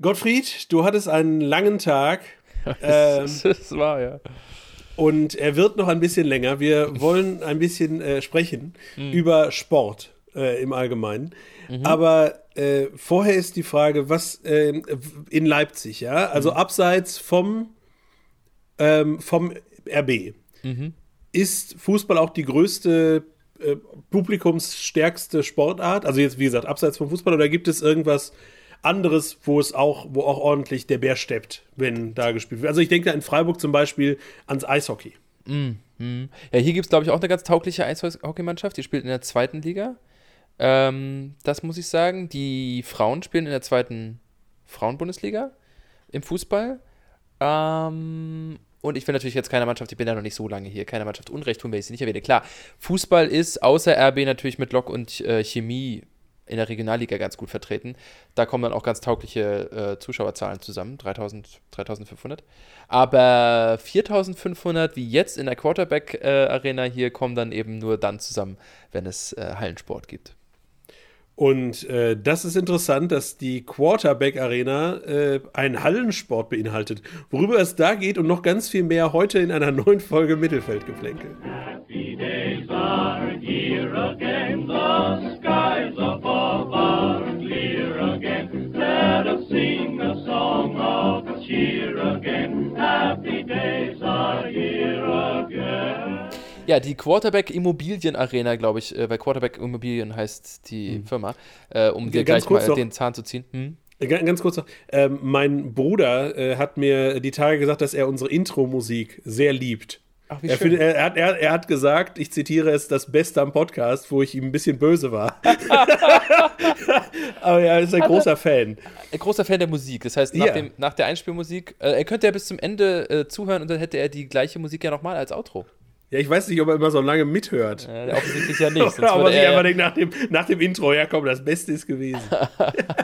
Gottfried, du hattest einen langen Tag. das, ähm, das war ja. Und er wird noch ein bisschen länger. Wir wollen ein bisschen äh, sprechen mhm. über Sport äh, im Allgemeinen. Mhm. Aber äh, vorher ist die Frage, was äh, in Leipzig, ja, also mhm. abseits vom, ähm, vom RB, mhm. ist Fußball auch die größte äh, publikumsstärkste Sportart? Also jetzt, wie gesagt, abseits vom Fußball oder gibt es irgendwas anderes, wo es auch, wo auch ordentlich der Bär steppt, wenn da gespielt wird? Also ich denke da in Freiburg zum Beispiel ans Eishockey. Mm. Ja, hier gibt es, glaube ich, auch eine ganz taugliche Eishockeymannschaft, die spielt in der zweiten Liga. Ähm, das muss ich sagen. Die Frauen spielen in der zweiten Frauenbundesliga im Fußball. Ähm, und ich will natürlich jetzt keine Mannschaft, ich bin ja noch nicht so lange hier, keine Mannschaft Unrecht tun, wenn ich sie nicht erwähne. Klar, Fußball ist außer RB natürlich mit Lok und äh, Chemie in der Regionalliga ganz gut vertreten. Da kommen dann auch ganz taugliche äh, Zuschauerzahlen zusammen, 3000, 3500. Aber 4500 wie jetzt in der Quarterback-Arena äh, hier kommen dann eben nur dann zusammen, wenn es äh, Hallensport gibt. Und äh, das ist interessant, dass die Quarterback Arena äh, einen Hallensport beinhaltet. Worüber es da geht und noch ganz viel mehr heute in einer neuen Folge Mittelfeldgeplänkel. Happy days are here again, the skies above are clear again. Let us sing a song of cheer again. Happy days are here again. Ja, die Quarterback Immobilien Arena, glaube ich, äh, weil Quarterback Immobilien heißt die mhm. Firma, äh, um dir gleich mal noch, den Zahn zu ziehen. Hm? Ganz kurz noch, ähm, mein Bruder äh, hat mir die Tage gesagt, dass er unsere Intro-Musik sehr liebt. Ach, er. Findet, er, hat, er, er, hat gesagt, ich zitiere es, das Beste am Podcast, wo ich ihm ein bisschen böse war. Aber er ist ein Aber großer Fan. Ein großer Fan der Musik. Das heißt, nach, ja. dem, nach der Einspielmusik, äh, er könnte ja bis zum Ende äh, zuhören und dann hätte er die gleiche Musik ja nochmal als Outro. Ja, ich weiß nicht, ob er immer so lange mithört. Ja, offensichtlich ja nicht. Aber sich einfach denkt, nach dem, nach dem Intro, ja komm, das Beste ist gewesen.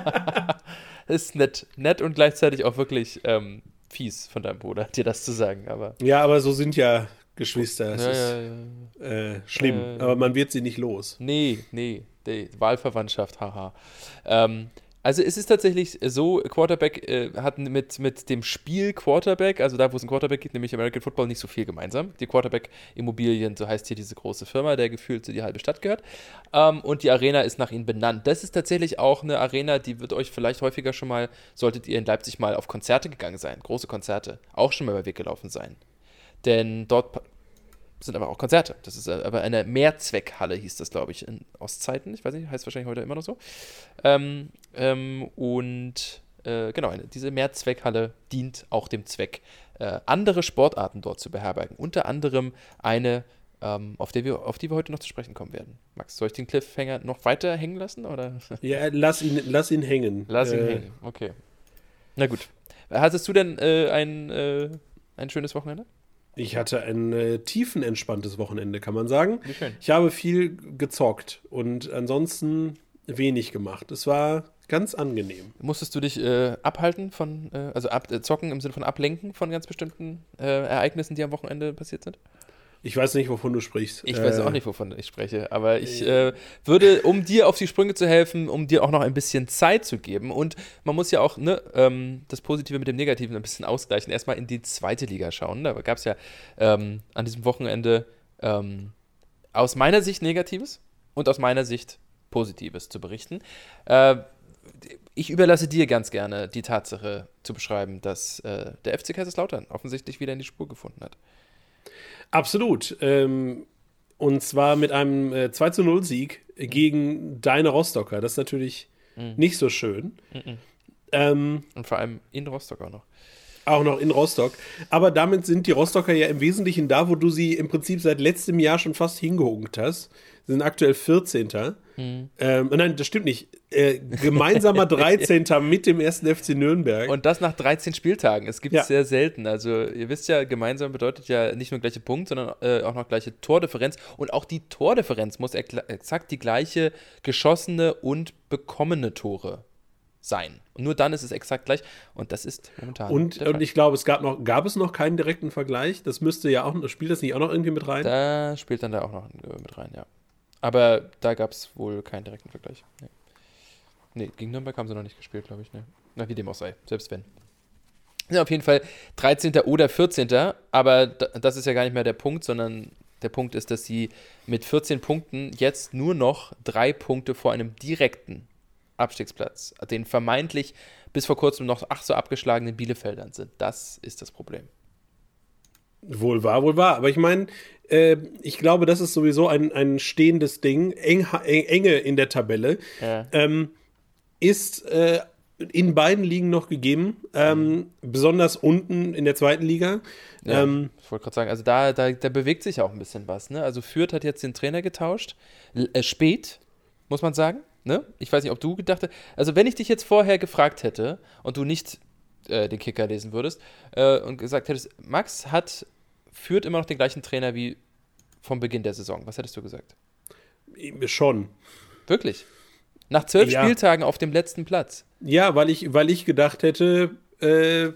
ist nett. Nett und gleichzeitig auch wirklich ähm, fies von deinem Bruder, dir das zu sagen. Aber ja, aber so sind ja Geschwister. Es ja, ist ja, äh, schlimm. Äh, aber man wird sie nicht los. Nee, nee. Die Wahlverwandtschaft, haha. Ähm, also es ist tatsächlich so, Quarterback äh, hat mit, mit dem Spiel Quarterback, also da, wo es ein Quarterback gibt, nämlich American Football, nicht so viel gemeinsam. Die Quarterback Immobilien, so heißt hier diese große Firma, der gefühlt zu die halbe Stadt gehört. Ähm, und die Arena ist nach ihnen benannt. Das ist tatsächlich auch eine Arena, die wird euch vielleicht häufiger schon mal, solltet ihr in Leipzig mal auf Konzerte gegangen sein, große Konzerte, auch schon mal über Weg gelaufen sein. Denn dort sind aber auch Konzerte. Das ist aber eine Mehrzweckhalle, hieß das, glaube ich, in Ostzeiten. Ich weiß nicht, heißt wahrscheinlich heute immer noch so. Ähm, ähm, und äh, genau, diese Mehrzweckhalle dient auch dem Zweck, äh, andere Sportarten dort zu beherbergen. Unter anderem eine, ähm, auf, der wir, auf die wir heute noch zu sprechen kommen werden. Max, soll ich den Cliffhanger noch weiter hängen lassen? Oder? Ja, lass ihn, lass ihn hängen. Lass ihn äh. hängen, okay. Na gut. Hattest du denn äh, ein, äh, ein schönes Wochenende? Ich hatte ein äh, tiefenentspanntes Wochenende, kann man sagen. Ich habe viel gezockt und ansonsten wenig gemacht. Es war ganz angenehm. Musstest du dich äh, abhalten von, äh, also ab, äh, zocken im Sinne von ablenken von ganz bestimmten äh, Ereignissen, die am Wochenende passiert sind? Ich weiß nicht, wovon du sprichst. Ich weiß auch äh, nicht, wovon ich spreche, aber ich äh, würde, um dir auf die Sprünge zu helfen, um dir auch noch ein bisschen Zeit zu geben und man muss ja auch ne, ähm, das Positive mit dem Negativen ein bisschen ausgleichen. Erstmal in die zweite Liga schauen. Da gab es ja ähm, an diesem Wochenende ähm, aus meiner Sicht Negatives und aus meiner Sicht Positives zu berichten. Äh, ich überlasse dir ganz gerne die Tatsache zu beschreiben, dass äh, der FC Kaiserslautern offensichtlich wieder in die Spur gefunden hat. Absolut. Ähm, und zwar mit einem äh, 2 zu 0 Sieg gegen deine Rostocker. Das ist natürlich mhm. nicht so schön. Mhm. Ähm, und vor allem in Rostock auch noch. Auch noch in Rostock. Aber damit sind die Rostocker ja im Wesentlichen da, wo du sie im Prinzip seit letztem Jahr schon fast hingehunkt hast. Sie sind aktuell 14. Mhm. Ähm, nein, das stimmt nicht. Äh, gemeinsamer 13. mit dem ersten FC Nürnberg. Und das nach 13 Spieltagen. Es gibt es ja. sehr selten. Also, ihr wisst ja, gemeinsam bedeutet ja nicht nur gleiche Punkt, sondern äh, auch noch gleiche Tordifferenz. Und auch die Tordifferenz muss exakt die gleiche geschossene und bekommene Tore sein. Und nur dann ist es exakt gleich. Und das ist momentan. Und, und ich glaube, es gab noch, gab es noch keinen direkten Vergleich. Das müsste ja auch, spielt das nicht auch noch irgendwie mit rein? Da spielt dann da auch noch äh, mit rein, ja. Aber da gab es wohl keinen direkten Vergleich. Nee. Nee, gegen Nürnberg haben sie noch nicht gespielt, glaube ich. Ne? Na, wie dem auch sei, selbst wenn. Ja, auf jeden Fall 13. oder 14. Aber das ist ja gar nicht mehr der Punkt, sondern der Punkt ist, dass sie mit 14 Punkten jetzt nur noch drei Punkte vor einem direkten Abstiegsplatz, den vermeintlich bis vor kurzem noch ach so abgeschlagenen Bielefeldern sind. Das ist das Problem. Wohl wahr, wohl wahr. Aber ich meine, äh, ich glaube, das ist sowieso ein, ein stehendes Ding. Eng, Enge in der Tabelle ja. ähm, ist äh, in beiden Ligen noch gegeben. Ähm, mhm. Besonders unten in der zweiten Liga. Ja, ähm, ich wollte gerade sagen, also da, da, da bewegt sich auch ein bisschen was. Ne? Also Fürth hat jetzt den Trainer getauscht. L äh, spät, muss man sagen. Ne? Ich weiß nicht, ob du gedacht hast. Also, wenn ich dich jetzt vorher gefragt hätte und du nicht äh, den Kicker lesen würdest äh, und gesagt hättest, Max hat führt immer noch den gleichen Trainer wie vom Beginn der Saison. Was hättest du gesagt? Schon. Wirklich? Nach zwölf ja. Spieltagen auf dem letzten Platz. Ja, weil ich, weil ich gedacht hätte, äh,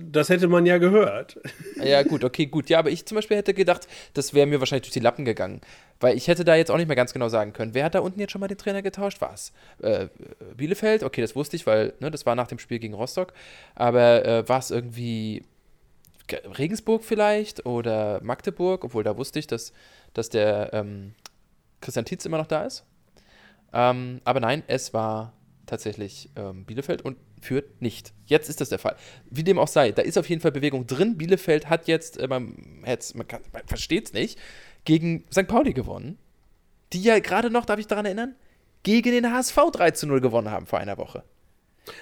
das hätte man ja gehört. Ja, gut, okay, gut. Ja, aber ich zum Beispiel hätte gedacht, das wäre mir wahrscheinlich durch die Lappen gegangen. Weil ich hätte da jetzt auch nicht mehr ganz genau sagen können. Wer hat da unten jetzt schon mal den Trainer getauscht? Was? Äh, Bielefeld? Okay, das wusste ich, weil ne, das war nach dem Spiel gegen Rostock. Aber äh, war es irgendwie Regensburg vielleicht oder Magdeburg? Obwohl da wusste ich, dass, dass der ähm, Christian Tietz immer noch da ist. Ähm, aber nein, es war tatsächlich ähm, Bielefeld und führt nicht. Jetzt ist das der Fall. Wie dem auch sei, da ist auf jeden Fall Bewegung drin. Bielefeld hat jetzt, äh, man, man, man versteht es nicht, gegen St. Pauli gewonnen. Die ja gerade noch, darf ich daran erinnern, gegen den HSV 3 zu 0 gewonnen haben vor einer Woche.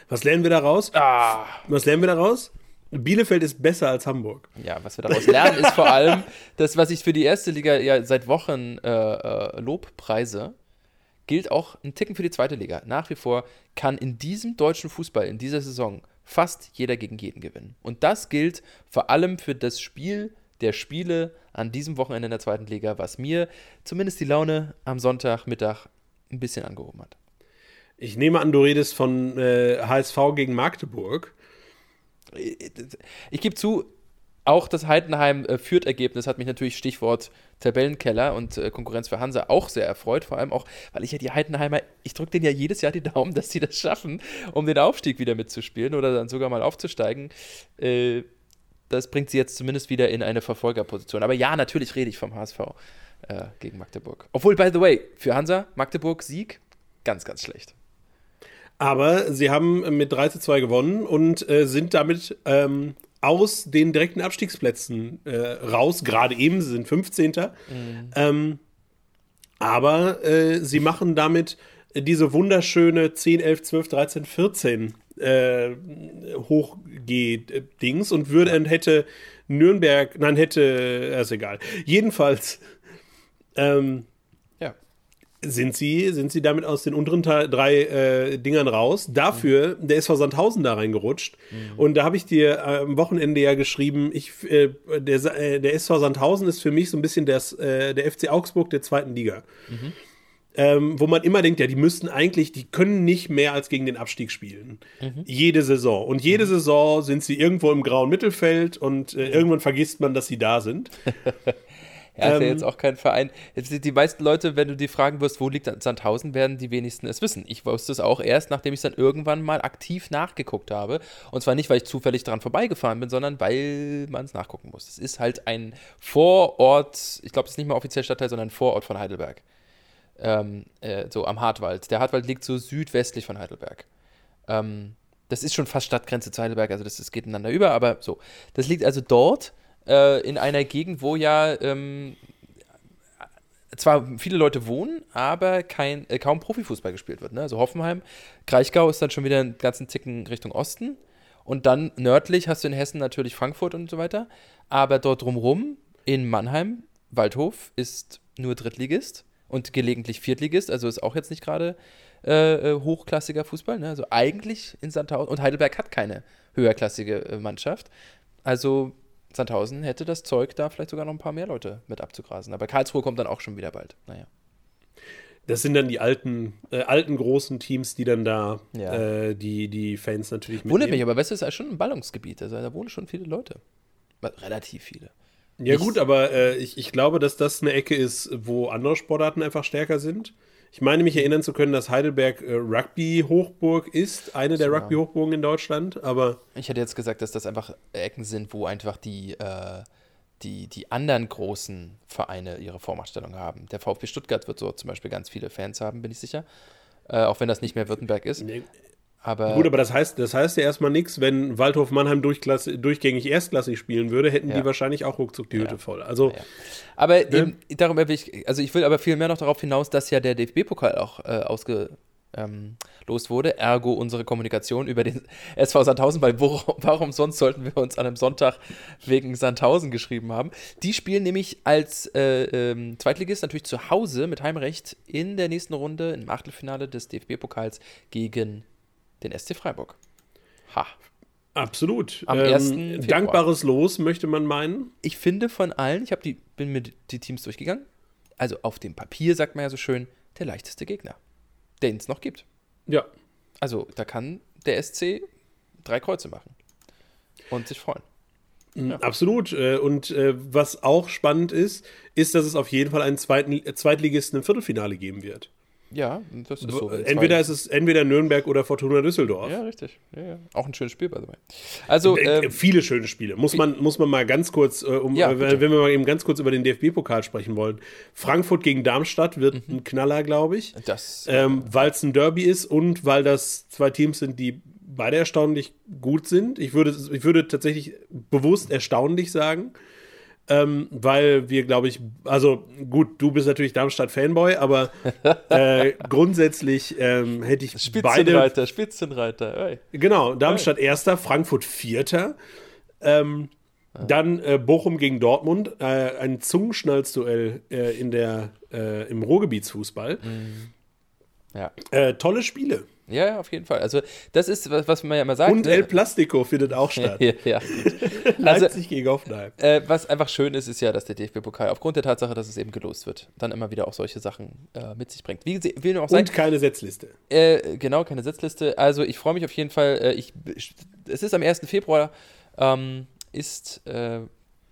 Was lernen wir daraus? Ah. Was lernen wir daraus? Bielefeld ist besser als Hamburg. Ja, was wir daraus lernen, ist vor allem das, was ich für die erste Liga ja seit Wochen äh, äh, Lobpreise gilt auch ein Ticken für die zweite Liga. Nach wie vor kann in diesem deutschen Fußball, in dieser Saison, fast jeder gegen jeden gewinnen. Und das gilt vor allem für das Spiel der Spiele an diesem Wochenende in der zweiten Liga, was mir zumindest die Laune am Sonntagmittag ein bisschen angehoben hat. Ich nehme an, du redest von äh, HSV gegen Magdeburg. Ich gebe zu, auch das Heidenheim-Führt-Ergebnis hat mich natürlich Stichwort Tabellenkeller und äh, Konkurrenz für Hansa auch sehr erfreut. Vor allem auch, weil ich ja die Heidenheimer, ich drücke denen ja jedes Jahr die Daumen, dass sie das schaffen, um den Aufstieg wieder mitzuspielen oder dann sogar mal aufzusteigen. Äh, das bringt sie jetzt zumindest wieder in eine Verfolgerposition. Aber ja, natürlich rede ich vom HSV äh, gegen Magdeburg. Obwohl, by the way, für Hansa, Magdeburg Sieg, ganz, ganz schlecht. Aber sie haben mit 3 zu 2 gewonnen und äh, sind damit ähm, aus den direkten Abstiegsplätzen äh, raus. Gerade eben, sie sind 15. Mhm. Ähm, aber äh, sie machen damit diese wunderschöne 10, 11, 12, 13, 14 äh, Hochgeh-Dings und würde, ja. hätte Nürnberg, nein, hätte, ist egal. Jedenfalls ähm, sind sie, sind sie damit aus den unteren drei äh, Dingern raus. Dafür, mhm. der SV Sandhausen da reingerutscht. Mhm. Und da habe ich dir am Wochenende ja geschrieben, ich, äh, der, äh, der SV Sandhausen ist für mich so ein bisschen das, äh, der FC Augsburg der zweiten Liga. Mhm. Ähm, wo man immer denkt, ja, die müssten eigentlich, die können nicht mehr als gegen den Abstieg spielen. Mhm. Jede Saison. Und jede mhm. Saison sind sie irgendwo im grauen Mittelfeld und äh, irgendwann vergisst man, dass sie da sind. Er ist ähm, ja jetzt auch kein Verein. Die meisten Leute, wenn du die fragen wirst, wo liegt Sandhausen, werden die wenigsten es wissen. Ich wusste es auch erst, nachdem ich es dann irgendwann mal aktiv nachgeguckt habe. Und zwar nicht, weil ich zufällig daran vorbeigefahren bin, sondern weil man es nachgucken muss. Es ist halt ein Vorort, ich glaube, es ist nicht mal offiziell Stadtteil, sondern ein Vorort von Heidelberg. Ähm, äh, so am Hartwald. Der Hartwald liegt so südwestlich von Heidelberg. Ähm, das ist schon fast Stadtgrenze zu Heidelberg, also das, das geht ineinander über, aber so. Das liegt also dort äh, in einer Gegend, wo ja ähm, zwar viele Leute wohnen, aber kein, äh, kaum Profifußball gespielt wird. Ne? Also Hoffenheim, Kraichgau ist dann schon wieder einen ganzen Ticken Richtung Osten. Und dann nördlich hast du in Hessen natürlich Frankfurt und so weiter. Aber dort drumherum in Mannheim, Waldhof, ist nur Drittligist und gelegentlich Viertligist. Also ist auch jetzt nicht gerade äh, äh hochklassiger Fußball. Ne? Also eigentlich in Sandhausen. Und Heidelberg hat keine höherklassige äh, Mannschaft. Also Sandhausen hätte das Zeug, da vielleicht sogar noch ein paar mehr Leute mit abzugrasen. Aber Karlsruhe kommt dann auch schon wieder bald. Naja. Das sind dann die alten, äh, alten großen Teams, die dann da ja. äh, die, die Fans natürlich mitnehmen. Wundert mich, aber es ist ja schon ein Ballungsgebiet. Also da wohnen schon viele Leute. Relativ viele. Ja, Nicht gut, aber äh, ich, ich glaube, dass das eine Ecke ist, wo andere Sportarten einfach stärker sind. Ich meine mich erinnern zu können, dass Heidelberg äh, Rugby-Hochburg ist, eine der Rugby-Hochburgen in Deutschland, aber. Ich hätte jetzt gesagt, dass das einfach Ecken sind, wo einfach die, äh, die, die anderen großen Vereine ihre Vormachtstellung haben. Der VfB Stuttgart wird so zum Beispiel ganz viele Fans haben, bin ich sicher. Äh, auch wenn das nicht mehr Württemberg ist. Nee. Aber Gut, aber das heißt, das heißt ja erstmal nichts, wenn Waldhof Mannheim durchgängig erstklassig spielen würde, hätten ja. die wahrscheinlich auch ruckzuck die Hütte ja. voll. Also, ja. Aber ne? eben, darum will ich, also ich will aber viel mehr noch darauf hinaus, dass ja der DFB-Pokal auch äh, ausgelost ähm, wurde, ergo unsere Kommunikation über den SV Sandhausen, weil worum, warum sonst sollten wir uns an einem Sonntag wegen Sandhausen geschrieben haben? Die spielen nämlich als äh, ähm, Zweitligist natürlich zu Hause mit Heimrecht in der nächsten Runde im Achtelfinale des DFB-Pokals gegen den SC Freiburg. Ha. Absolut. Am ähm, dankbares Los, möchte man meinen. Ich finde von allen, ich die, bin mir die Teams durchgegangen, also auf dem Papier sagt man ja so schön, der leichteste Gegner, den es noch gibt. Ja. Also da kann der SC drei Kreuze machen und sich freuen. Mm, ja. Absolut. Äh, und äh, was auch spannend ist, ist, dass es auf jeden Fall einen zweiten, Zweitligisten im Viertelfinale geben wird. Ja, das ist so. Entweder ist es entweder Nürnberg oder Fortuna Düsseldorf. Ja, richtig. Ja, ja. Auch ein schönes Spiel, by the way. Also, äh, ähm, viele schöne Spiele. Muss man, muss man mal ganz kurz, äh, um, ja, äh, wenn wir mal eben ganz kurz über den DFB-Pokal sprechen wollen. Frankfurt gegen Darmstadt wird mhm. ein Knaller, glaube ich. Das, ähm, weil es ein Derby ist und weil das zwei Teams sind, die beide erstaunlich gut sind. Ich würde, ich würde tatsächlich bewusst erstaunlich sagen ähm, weil wir, glaube ich, also gut, du bist natürlich Darmstadt-Fanboy, aber äh, grundsätzlich ähm, hätte ich Spitzenreiter, beide. Spitzenreiter, Oi. Genau, Darmstadt Oi. erster, Frankfurt vierter. Ähm, ja. Dann äh, Bochum gegen Dortmund, äh, ein Zungenschnalzduell äh, in der, äh, im Ruhrgebietsfußball. Mhm. Ja. Äh, tolle Spiele. Ja, auf jeden Fall. Also, das ist, was, was man ja immer sagt. Und ne? El Plastico findet auch statt. ja, ja. Leipzig also, gegen Hoffenheim. Äh, was einfach schön ist, ist ja, dass der DFB-Pokal aufgrund der Tatsache, dass es eben gelost wird, dann immer wieder auch solche Sachen äh, mit sich bringt. Wie will auch sein, Und keine Setzliste. Äh, genau, keine Setzliste. Also, ich freue mich auf jeden Fall. Äh, ich, es ist am 1. Februar, ähm, ist äh,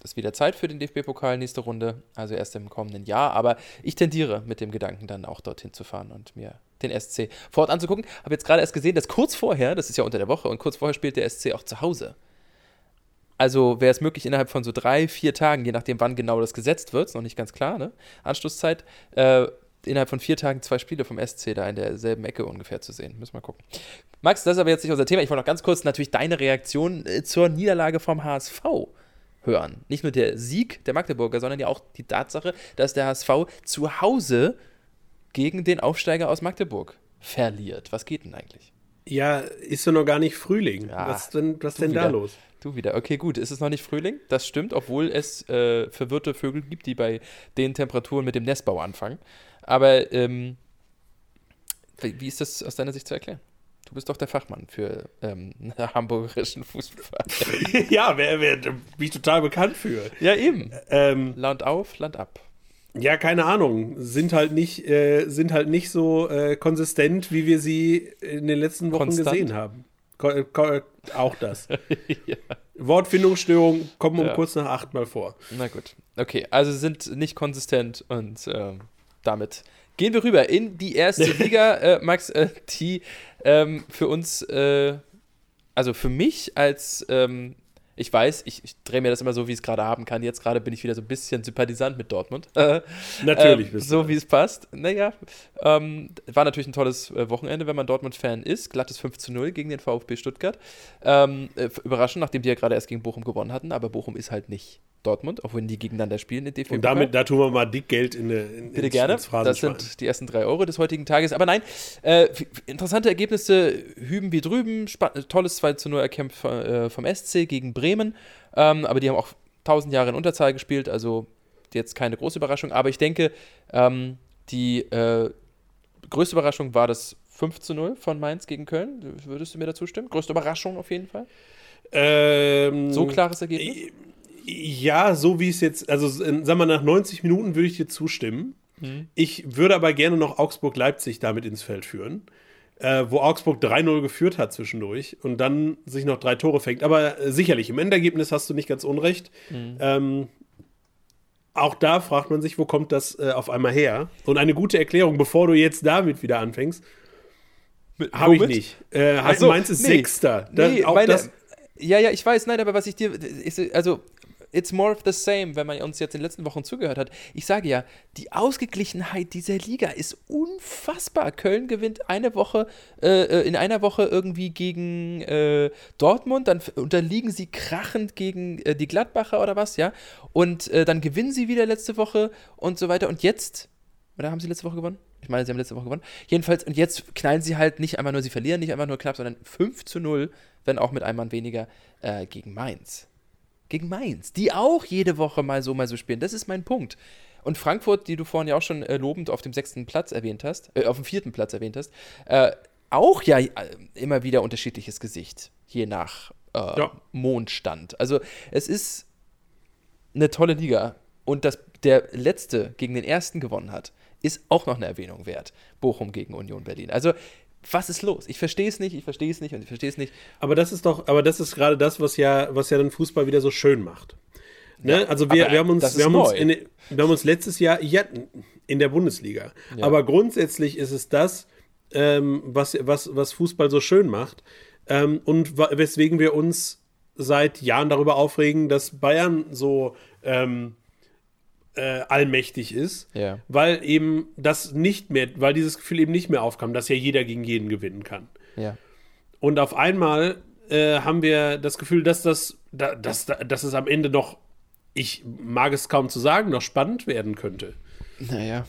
ist wieder Zeit für den DFB-Pokal, nächste Runde, also erst im kommenden Jahr. Aber ich tendiere mit dem Gedanken, dann auch dorthin zu fahren und mir den SC vor Ort anzugucken. Habe jetzt gerade erst gesehen, dass kurz vorher, das ist ja unter der Woche, und kurz vorher spielt der SC auch zu Hause. Also wäre es möglich, innerhalb von so drei, vier Tagen, je nachdem, wann genau das gesetzt wird, ist noch nicht ganz klar, ne? Anschlusszeit, äh, innerhalb von vier Tagen zwei Spiele vom SC da in derselben Ecke ungefähr zu sehen. Müssen wir mal gucken. Max, das ist aber jetzt nicht unser Thema. Ich wollte noch ganz kurz natürlich deine Reaktion äh, zur Niederlage vom HSV hören. Nicht nur der Sieg der Magdeburger, sondern ja auch die Tatsache, dass der HSV zu Hause gegen den Aufsteiger aus Magdeburg verliert. Was geht denn eigentlich? Ja, ist ja noch gar nicht Frühling. Ja, was denn, was denn da los? Du wieder. Okay, gut. Ist es noch nicht Frühling? Das stimmt, obwohl es äh, verwirrte Vögel gibt, die bei den Temperaturen mit dem Nestbau anfangen. Aber ähm, wie ist das aus deiner Sicht zu erklären? Du bist doch der Fachmann für ähm, hamburgerischen Fußball. ja, wer, wer, bin ich total bekannt für. Ja, eben. Ähm, Land auf, Land ab. Ja, keine Ahnung. Sind halt nicht, äh, sind halt nicht so äh, konsistent, wie wir sie in den letzten Wochen Konstant. gesehen haben. Ko ko auch das. ja. Wortfindungsstörungen kommen um ja. kurz nach acht mal vor. Na gut. Okay, also sind nicht konsistent und äh, damit gehen wir rüber in die erste Liga, äh, Max, äh, die ähm, für uns, äh, also für mich als, ähm, ich weiß, ich, ich drehe mir das immer so, wie ich es gerade haben kann. Jetzt gerade bin ich wieder so ein bisschen Sympathisant mit Dortmund. natürlich. Ähm, so wie es passt. Naja, ähm, war natürlich ein tolles äh, Wochenende, wenn man Dortmund-Fan ist. Glattes 5 zu 0 gegen den VfB Stuttgart. Ähm, äh, überraschend, nachdem die ja gerade erst gegen Bochum gewonnen hatten, aber Bochum ist halt nicht Dortmund, auch wenn die gegeneinander spielen in DFB. Und damit, da tun wir mal dick Geld in, in Bitte ins, gerne. Ins das sind die ersten drei Euro des heutigen Tages. Aber nein, äh, interessante Ergebnisse hüben wie drüben. tolles 2 zu 0 erkämpft äh, vom SC gegen Bremen. Ähm, aber die haben auch tausend Jahre in Unterzahl gespielt, also jetzt keine große Überraschung. Aber ich denke, ähm, die äh, größte Überraschung war das 5 zu 0 von Mainz gegen Köln. Würdest du mir dazu stimmen? Größte Überraschung auf jeden Fall. Ähm, so klares Ergebnis? Ja, so wie es jetzt, also sagen wir nach 90 Minuten würde ich dir zustimmen. Mhm. Ich würde aber gerne noch Augsburg-Leipzig damit ins Feld führen, äh, wo Augsburg 3-0 geführt hat zwischendurch und dann sich noch drei Tore fängt. Aber äh, sicherlich, im Endergebnis hast du nicht ganz unrecht. Mhm. Ähm, auch da fragt man sich, wo kommt das äh, auf einmal her? Und eine gute Erklärung, bevor du jetzt damit wieder anfängst, habe ich nicht. Äh, so, meinst du nee, Sechster? Nee, meine, ja, ja, ich weiß, nein, aber was ich dir, also it's more of the same, wenn man uns jetzt in den letzten Wochen zugehört hat. Ich sage ja, die Ausgeglichenheit dieser Liga ist unfassbar. Köln gewinnt eine Woche, äh, äh, in einer Woche irgendwie gegen äh, Dortmund, dann unterliegen sie krachend gegen äh, die Gladbacher oder was, ja. Und äh, dann gewinnen sie wieder letzte Woche und so weiter. Und jetzt, oder haben sie letzte Woche gewonnen? Ich meine, sie haben letzte Woche gewonnen. Jedenfalls, und jetzt knallen sie halt nicht einfach nur, sie verlieren nicht einfach nur knapp, sondern 5 zu 0, wenn auch mit einem Mann weniger, äh, gegen Mainz gegen Mainz, die auch jede Woche mal so, mal so spielen. Das ist mein Punkt. Und Frankfurt, die du vorhin ja auch schon äh, lobend auf dem sechsten Platz erwähnt hast, äh, auf dem vierten Platz erwähnt hast, äh, auch ja äh, immer wieder unterschiedliches Gesicht, je nach äh, ja. Mondstand. Also es ist eine tolle Liga. Und dass der letzte gegen den ersten gewonnen hat, ist auch noch eine Erwähnung wert. Bochum gegen Union Berlin. Also was ist los? Ich verstehe es nicht, ich verstehe es nicht und ich verstehe es nicht. Aber das ist doch, aber das ist gerade das, was ja, was ja den Fußball wieder so schön macht. Ne? Ja, also wir, wir haben uns, wir haben uns, in, wir haben uns letztes Jahr ja, in der Bundesliga. Ja. Aber grundsätzlich ist es das, ähm, was, was, was Fußball so schön macht ähm, und weswegen wir uns seit Jahren darüber aufregen, dass Bayern so ähm, äh, allmächtig ist, ja. weil eben das nicht mehr, weil dieses Gefühl eben nicht mehr aufkam, dass ja jeder gegen jeden gewinnen kann. Ja. Und auf einmal äh, haben wir das Gefühl, dass das, da, dass, dass es am Ende noch, ich mag es kaum zu sagen, noch spannend werden könnte. Naja.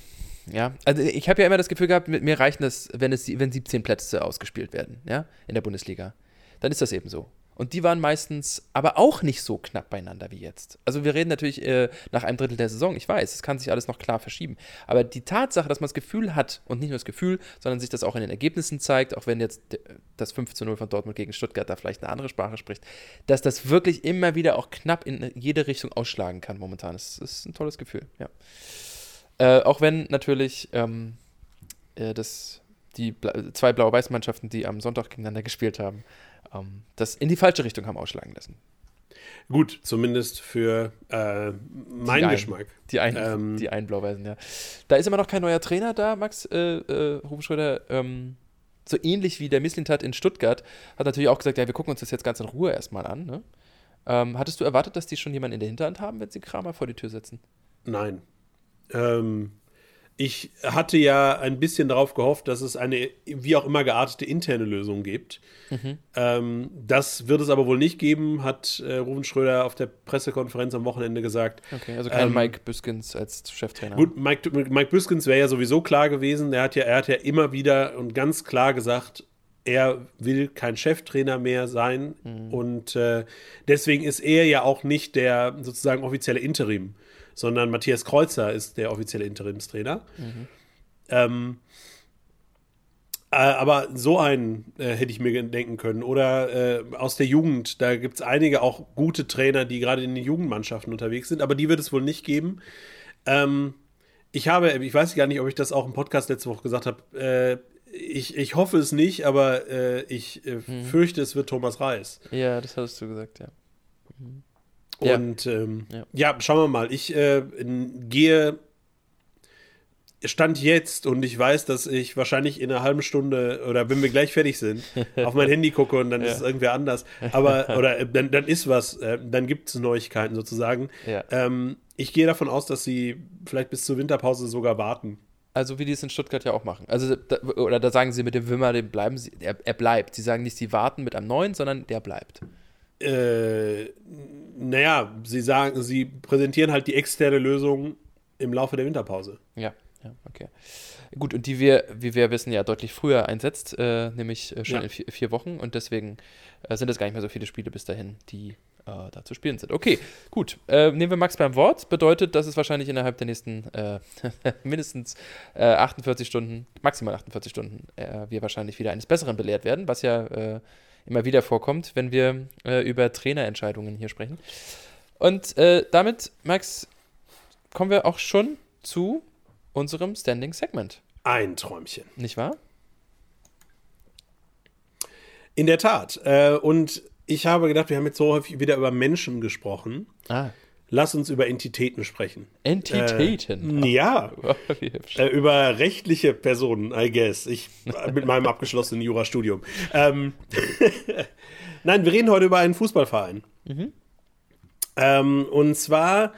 Ja, also ich habe ja immer das Gefühl gehabt, mit mir reichen das, wenn es wenn 17 Plätze ausgespielt werden, ja, in der Bundesliga. Dann ist das eben so. Und die waren meistens aber auch nicht so knapp beieinander wie jetzt. Also wir reden natürlich äh, nach einem Drittel der Saison, ich weiß, es kann sich alles noch klar verschieben. Aber die Tatsache, dass man das Gefühl hat, und nicht nur das Gefühl, sondern sich das auch in den Ergebnissen zeigt, auch wenn jetzt das 5 zu 0 von Dortmund gegen Stuttgart da vielleicht eine andere Sprache spricht, dass das wirklich immer wieder auch knapp in jede Richtung ausschlagen kann momentan. Das ist ein tolles Gefühl, ja. Äh, auch wenn natürlich ähm, äh, das, die Bla zwei blau-weiß-Mannschaften, die am Sonntag gegeneinander gespielt haben, ähm, das in die falsche Richtung haben ausschlagen lassen. Gut, zumindest für äh, meinen Geschmack. Die einen, ähm, die einen Blau-Weißen, ja. Da ist immer noch kein neuer Trainer da, Max äh, äh, Hofschröder. Ähm, so ähnlich wie der Misslintat in Stuttgart, hat natürlich auch gesagt, ja, wir gucken uns das jetzt ganz in Ruhe erstmal an. Ne? Ähm, hattest du erwartet, dass die schon jemanden in der Hinterhand haben, wenn sie Kramer vor die Tür setzen? Nein. Ähm, ich hatte ja ein bisschen darauf gehofft, dass es eine wie auch immer geartete interne Lösung gibt. Mhm. Ähm, das wird es aber wohl nicht geben, hat äh, Ruben Schröder auf der Pressekonferenz am Wochenende gesagt. Okay, also kein ähm, Mike Büskens als Cheftrainer. Gut, Mike, Mike Büskens wäre ja sowieso klar gewesen. Er hat ja, er hat ja immer wieder und ganz klar gesagt, er will kein Cheftrainer mehr sein. Mhm. Und äh, deswegen ist er ja auch nicht der sozusagen offizielle Interim sondern Matthias Kreuzer ist der offizielle Interimstrainer. Mhm. Ähm, äh, aber so einen äh, hätte ich mir denken können. Oder äh, aus der Jugend, da gibt es einige auch gute Trainer, die gerade in den Jugendmannschaften unterwegs sind, aber die wird es wohl nicht geben. Ähm, ich habe, ich weiß gar nicht, ob ich das auch im Podcast letzte Woche gesagt habe. Äh, ich, ich hoffe es nicht, aber äh, ich äh, mhm. fürchte, es wird Thomas Reis. Ja, das hattest du gesagt, ja. Mhm. Und ähm, ja. ja. schauen wir mal. Ich äh, gehe Stand jetzt und ich weiß, dass ich wahrscheinlich in einer halben Stunde oder wenn wir gleich fertig sind, auf mein Handy gucke und dann ja. ist es irgendwer anders. Aber, oder äh, dann, dann ist was, äh, dann gibt es Neuigkeiten sozusagen. Ja. Ähm, ich gehe davon aus, dass sie vielleicht bis zur Winterpause sogar warten. Also wie die es in Stuttgart ja auch machen. Also da, oder da sagen sie mit dem Wimmer, dem bleiben sie, er, er bleibt. Sie sagen nicht, sie warten mit einem neuen, sondern der bleibt. Äh, naja, sie sagen, sie präsentieren halt die externe Lösung im Laufe der Winterpause. Ja, ja, okay. Gut, und die wir, wie wir wissen, ja deutlich früher einsetzt, äh, nämlich äh, schon ja. in vier, vier, Wochen und deswegen äh, sind es gar nicht mehr so viele Spiele bis dahin, die äh, da zu spielen sind. Okay, gut. Äh, nehmen wir Max beim Wort. Bedeutet, dass es wahrscheinlich innerhalb der nächsten äh, mindestens 48 Stunden, maximal 48 Stunden, wir wahrscheinlich wieder eines Besseren belehrt werden, was ja immer wieder vorkommt, wenn wir äh, über Trainerentscheidungen hier sprechen. Und äh, damit, Max, kommen wir auch schon zu unserem Standing Segment. Ein Träumchen. Nicht wahr? In der Tat. Äh, und ich habe gedacht, wir haben jetzt so häufig wieder über Menschen gesprochen. Ah. Lass uns über Entitäten sprechen. Entitäten? Äh, ja. äh, über rechtliche Personen, I guess. Ich mit meinem abgeschlossenen Jurastudium. Ähm, Nein, wir reden heute über einen Fußballverein. Mhm. Ähm, und zwar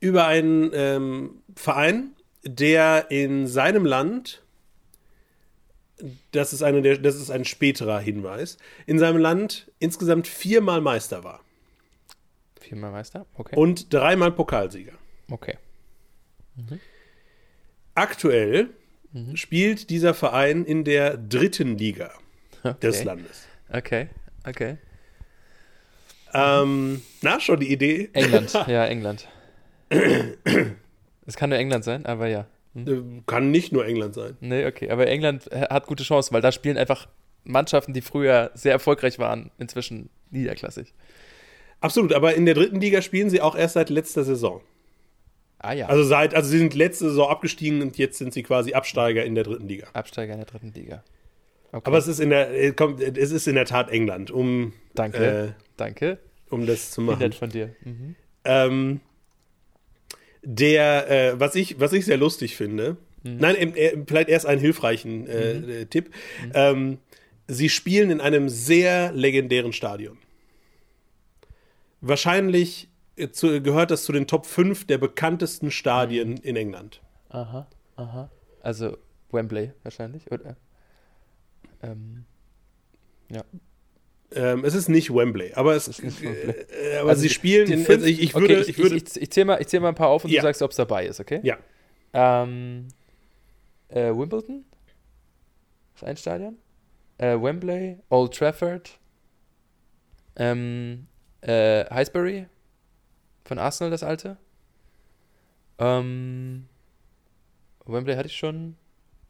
über einen ähm, Verein, der in seinem Land, das ist, eine der, das ist ein späterer Hinweis, in seinem Land insgesamt viermal Meister war. Viermal Meister? Okay. Und dreimal Pokalsieger. Okay. Mhm. Aktuell mhm. spielt dieser Verein in der dritten Liga okay. des Landes. Okay, okay. Ähm, na, schon die Idee? England, ja, England. es kann nur England sein, aber ja. Hm. Äh, kann nicht nur England sein. Nee, okay, aber England hat gute Chancen, weil da spielen einfach Mannschaften, die früher sehr erfolgreich waren, inzwischen niederklassig. Absolut, aber in der dritten Liga spielen sie auch erst seit letzter Saison. Ah ja. Also seit, also sie sind letzte Saison abgestiegen und jetzt sind sie quasi Absteiger in der dritten Liga. Absteiger in der dritten Liga. Okay. Aber es ist in der, äh, es ist in der Tat England, um. Danke. Äh, Danke. Um das zu machen. Wie nett von dir. Mhm. Ähm, der, äh, was ich, was ich sehr lustig finde, mhm. nein, äh, vielleicht erst einen hilfreichen äh, mhm. Tipp. Mhm. Ähm, sie spielen in einem sehr legendären Stadion. Wahrscheinlich äh, zu, gehört das zu den Top 5 der bekanntesten Stadien mhm. in England. Aha, aha. Also Wembley wahrscheinlich, oder? Ähm, ja. Ähm, es ist nicht Wembley, aber es ist nicht Wembley. Äh, aber also sie spielen in, also ich, ich, würde, okay, ich, ich, würde ich, ich, zähle mal, zähl mal ein paar auf und ja. du sagst, ob es dabei ist, okay? Ja. Ähm, äh, Wimbledon ist ein Stadion. Äh, Wembley, Old Trafford, ähm, äh, Highbury von Arsenal, das alte. Ähm, Wembley hatte ich schon.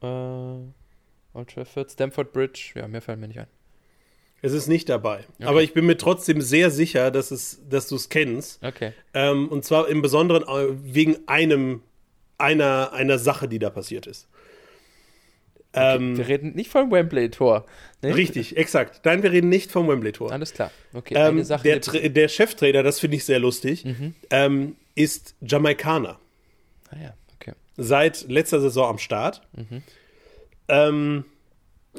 Äh, Old Trafford, Stamford Bridge, ja, mehr fallen mir nicht ein. Es ist nicht dabei. Okay. Aber ich bin mir trotzdem sehr sicher, dass, es, dass du es kennst. Okay. Ähm, und zwar im Besonderen äh, wegen einem, einer, einer Sache, die da passiert ist. Ähm, wir reden nicht vom Wembley-Tor. Ne? Richtig, exakt. Nein, wir reden nicht vom Wembley-Tor. Alles klar. Okay, ähm, Sache, der, der Cheftrainer, das finde ich sehr lustig, mhm. ähm, ist Jamaikaner. Ah ja, okay. Seit letzter Saison am Start. Mhm.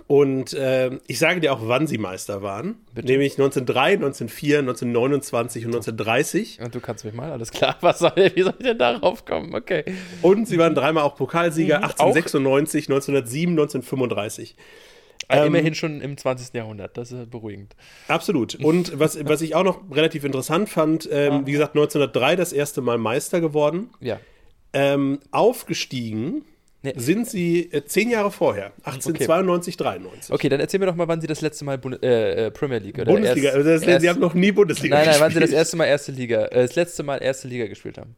Und äh, ich sage dir auch, wann sie Meister waren. Bitte? Nämlich 1903, 1904, 1929 und 1930. Und du kannst mich mal, alles klar. Was soll, wie soll ich denn darauf kommen? Okay. Und sie waren dreimal auch Pokalsieger, mhm, 1896, auch? 1907, 1935. Ähm, immerhin schon im 20. Jahrhundert, das ist beruhigend. Absolut. Und was, was ich auch noch relativ interessant fand, ähm, wie gesagt, 1903 das erste Mal Meister geworden. Ja. Ähm, aufgestiegen Nee. Sind sie äh, zehn Jahre vorher, 1892, okay. 93. Okay, dann erzähl mir doch mal, wann sie das letzte Mal Bund äh, äh, Premier League oder Bundesliga, erst, also das, sie haben noch nie Bundesliga nein, nein, gespielt. Nein, wann sie das erste Mal erste Liga, äh, das letzte Mal erste Liga gespielt haben.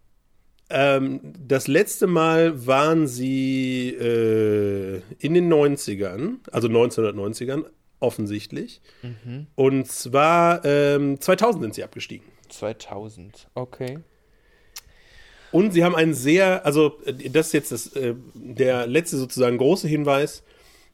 Ähm, das letzte Mal waren sie äh, in den 90ern, also 1990ern, offensichtlich. Mhm. Und zwar ähm, 2000 sind sie abgestiegen. 2000, okay. Und sie haben einen sehr, also das ist jetzt das, äh, der letzte sozusagen große Hinweis.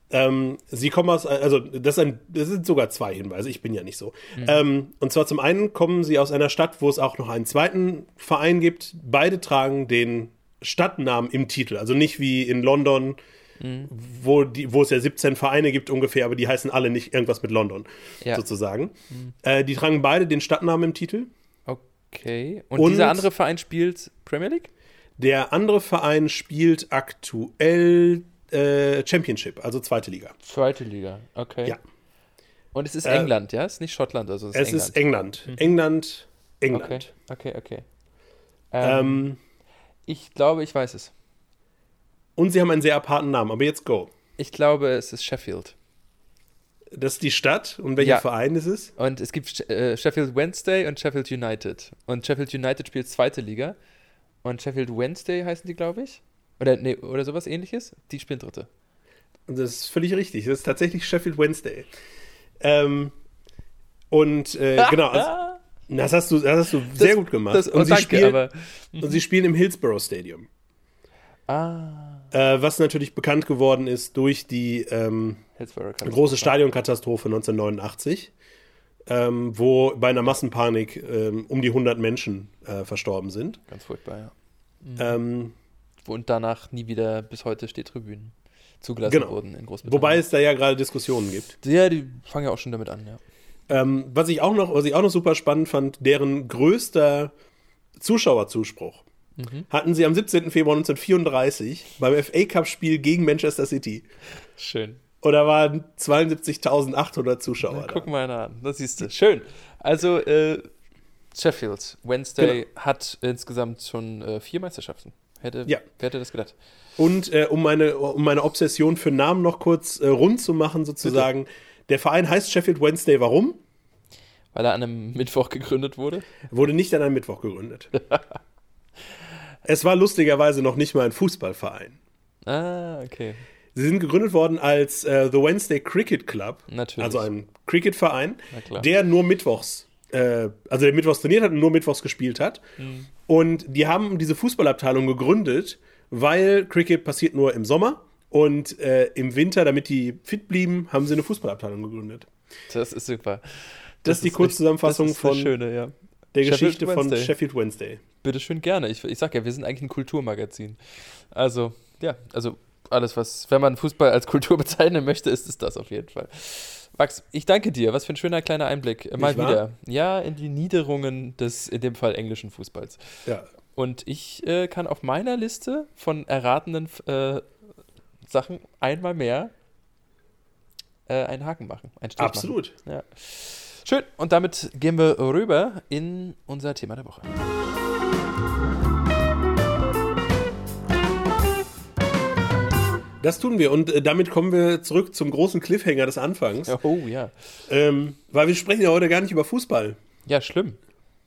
Ähm, sie kommen aus, also das, ein, das, sind sogar zwei Hinweise, ich bin ja nicht so. Mhm. Ähm, und zwar zum einen kommen sie aus einer Stadt, wo es auch noch einen zweiten Verein gibt. Beide tragen den Stadtnamen im Titel, also nicht wie in London, mhm. wo, die, wo es ja 17 Vereine gibt ungefähr, aber die heißen alle nicht irgendwas mit London, ja. sozusagen. Mhm. Äh, die tragen beide den Stadtnamen im Titel. Okay. Und, Und dieser andere Verein spielt Premier League? Der andere Verein spielt aktuell äh, Championship, also zweite Liga. Zweite Liga, okay. Ja. Und es ist äh, England, ja? Es ist nicht Schottland, also es ist es England. ist England. Mhm. England, England. Okay, okay, okay. Ähm, ähm, ich glaube, ich weiß es. Und sie haben einen sehr aparten Namen, aber jetzt go. Ich glaube, es ist Sheffield. Das ist die Stadt und welcher ja. Verein ist es? Und es gibt äh, Sheffield Wednesday und Sheffield United. Und Sheffield United spielt zweite Liga. Und Sheffield Wednesday heißen die, glaube ich. Oder, nee, oder sowas ähnliches. Die spielen dritte. Und das ist völlig richtig. Das ist tatsächlich Sheffield Wednesday. Ähm, und äh, genau. Also, das hast du, das hast du sehr gut gemacht. Das, und, oh, sie danke, spielen, aber, und sie spielen im Hillsborough Stadium. Ah. Äh, was natürlich bekannt geworden ist durch die ähm, große Stadionkatastrophe 1989. ähm, wo bei einer Massenpanik ähm, um die 100 Menschen äh, verstorben sind. Ganz furchtbar, ja. Ähm, Und danach nie wieder bis heute Stehtribünen zugelassen Genau. wurden in Großbritannien. wobei es da ja gerade Diskussionen gibt. Ja, die fangen ja auch schon damit an, ja. Ähm, was ich auch noch, was ich auch noch super spannend fand, deren größter Zuschauerzuspruch hatten sie am 17. Februar 1934 beim FA Cup Spiel gegen Manchester City. Schön. Da waren 72.800 Zuschauer da. Guck mal einer an. Das siehst du. Schön. Also, äh, Sheffield Wednesday Genau. hat insgesamt schon äh, vier Meisterschaften. Hätte, Ja. Wer hätte das gedacht? Und äh, um, meine, um meine Obsession für Namen noch kurz äh, rund zu machen, sozusagen, der Verein heißt Sheffield Wednesday. Warum? Weil er an einem Mittwoch gegründet wurde. Wurde nicht an einem Mittwoch gegründet. es war lustigerweise noch nicht mal ein Fußballverein. Ah, okay. Sie sind gegründet worden als äh, The Wednesday Cricket Club, Natürlich. also ein Cricketverein, der nur mittwochs, äh, also der mittwochs trainiert hat und nur mittwochs gespielt hat. Mhm. Und die haben diese Fußballabteilung gegründet, weil Cricket passiert nur im Sommer und äh, im Winter, damit die fit blieben, haben sie eine Fußballabteilung gegründet. Das ist super. Das, ist die Kurzzusammenfassung das von schöne, ja. der Sheffield Geschichte von Wednesday. Sheffield Wednesday. Bitte schön gerne. Ich, ich sag ja, wir sind eigentlich ein Kulturmagazin. Also, ja, also alles, was, wenn man Fußball als Kultur bezeichnen möchte, ist es das auf jeden Fall. Max, ich danke dir. Was für ein schöner kleiner Einblick. Mal Nicht wahr? wieder. Ja, in die Niederungen des, in dem Fall englischen Fußballs. Ja. Und ich äh, kann auf meiner Liste von erratenen äh, Sachen einmal mehr äh, einen Haken machen. Einen Strich Absolut. Machen. Ja. Schön. Und damit gehen wir rüber in unser Thema der Woche. Das tun wir und äh, damit kommen wir zurück zum großen Cliffhanger des Anfangs, Oh ja. ähm, weil wir sprechen ja heute gar nicht über Fußball. Ja, schlimm.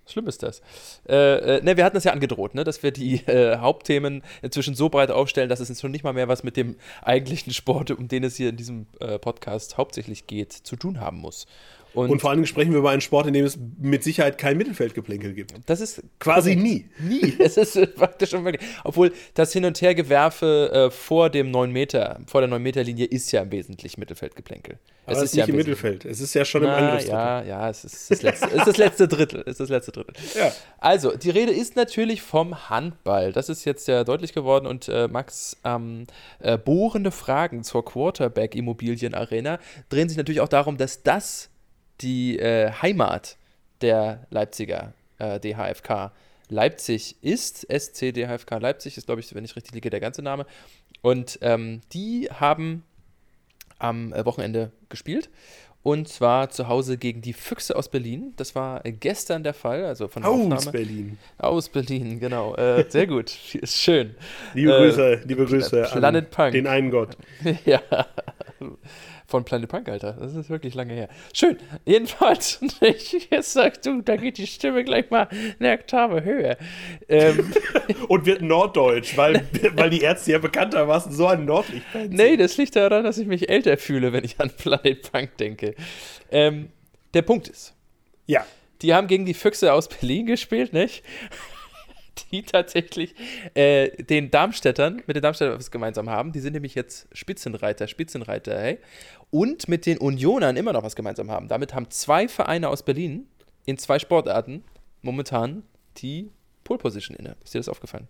Schlimm ist das. Äh, äh, ne, wir hatten das ja angedroht, ne, dass wir die äh, Hauptthemen inzwischen so breit aufstellen, dass es jetzt schon nicht mal mehr was mit dem eigentlichen Sport, um den es hier in diesem äh, Podcast hauptsächlich geht, zu tun haben muss. Und, Und vor allen Dingen sprechen wir über einen Sport, in dem es mit Sicherheit kein Mittelfeldgeplänkel gibt. das ist Quasi korrekt. nie. Nie. Es ist praktisch unmöglich. Obwohl das Hin- und Hergewerfe äh, vor dem 9 Meter, vor der 9 Meter Linie ist ja im Wesentlichen Mittelfeldgeplänkel. Aber es ist ja nicht im Mittelfeld. Es ist ja schon im Na, Angriffsdrittel. ja, ja, es ist das letzte, es ist das letzte Drittel. Ist das letzte Drittel. Ja. Also, die Rede ist natürlich vom Handball. Das ist jetzt ja deutlich geworden und äh, Max, ähm, äh, bohrende Fragen zur Quarterback-Immobilien-Arena drehen sich natürlich auch darum, dass das die äh, Heimat der Leipziger äh, DHFK Leipzig ist. SC DHFK Leipzig ist, glaube ich, wenn ich richtig liege, der ganze Name. Und ähm, die haben am äh, Wochenende gespielt. Und zwar zu Hause gegen die Füchse aus Berlin. Das war äh, gestern der Fall, also von der Aus Aufnahme. Berlin. Aus Berlin, genau. Äh, sehr gut. Ist schön. Liebe Äh, Grüße, liebe Grüße Planet an Punk. den einen Gott. ja. Von Planet Punk, Alter. Das ist wirklich lange her. Schön. Jedenfalls, ich, jetzt sagst du, da geht die Stimme gleich mal eine Oktave höher. Ähm, Und wird norddeutsch, weil, weil die Ärzte ja bekanntermaßen so ein Nordlicht-Fan sind. nee, das liegt daran, dass ich mich älter fühle, wenn ich an Planet Punk denke. Ähm, der Punkt ist, Ja. Die haben gegen die Füchse aus Berlin gespielt, nicht? Die tatsächlich äh, den Darmstädtern, mit den Darmstädtern was gemeinsam haben. Die sind nämlich jetzt Spitzenreiter, Spitzenreiter, hey. Und mit den Unionern immer noch was gemeinsam haben. Damit haben zwei Vereine aus Berlin in zwei Sportarten momentan die Pole Position inne. Ist dir das aufgefallen?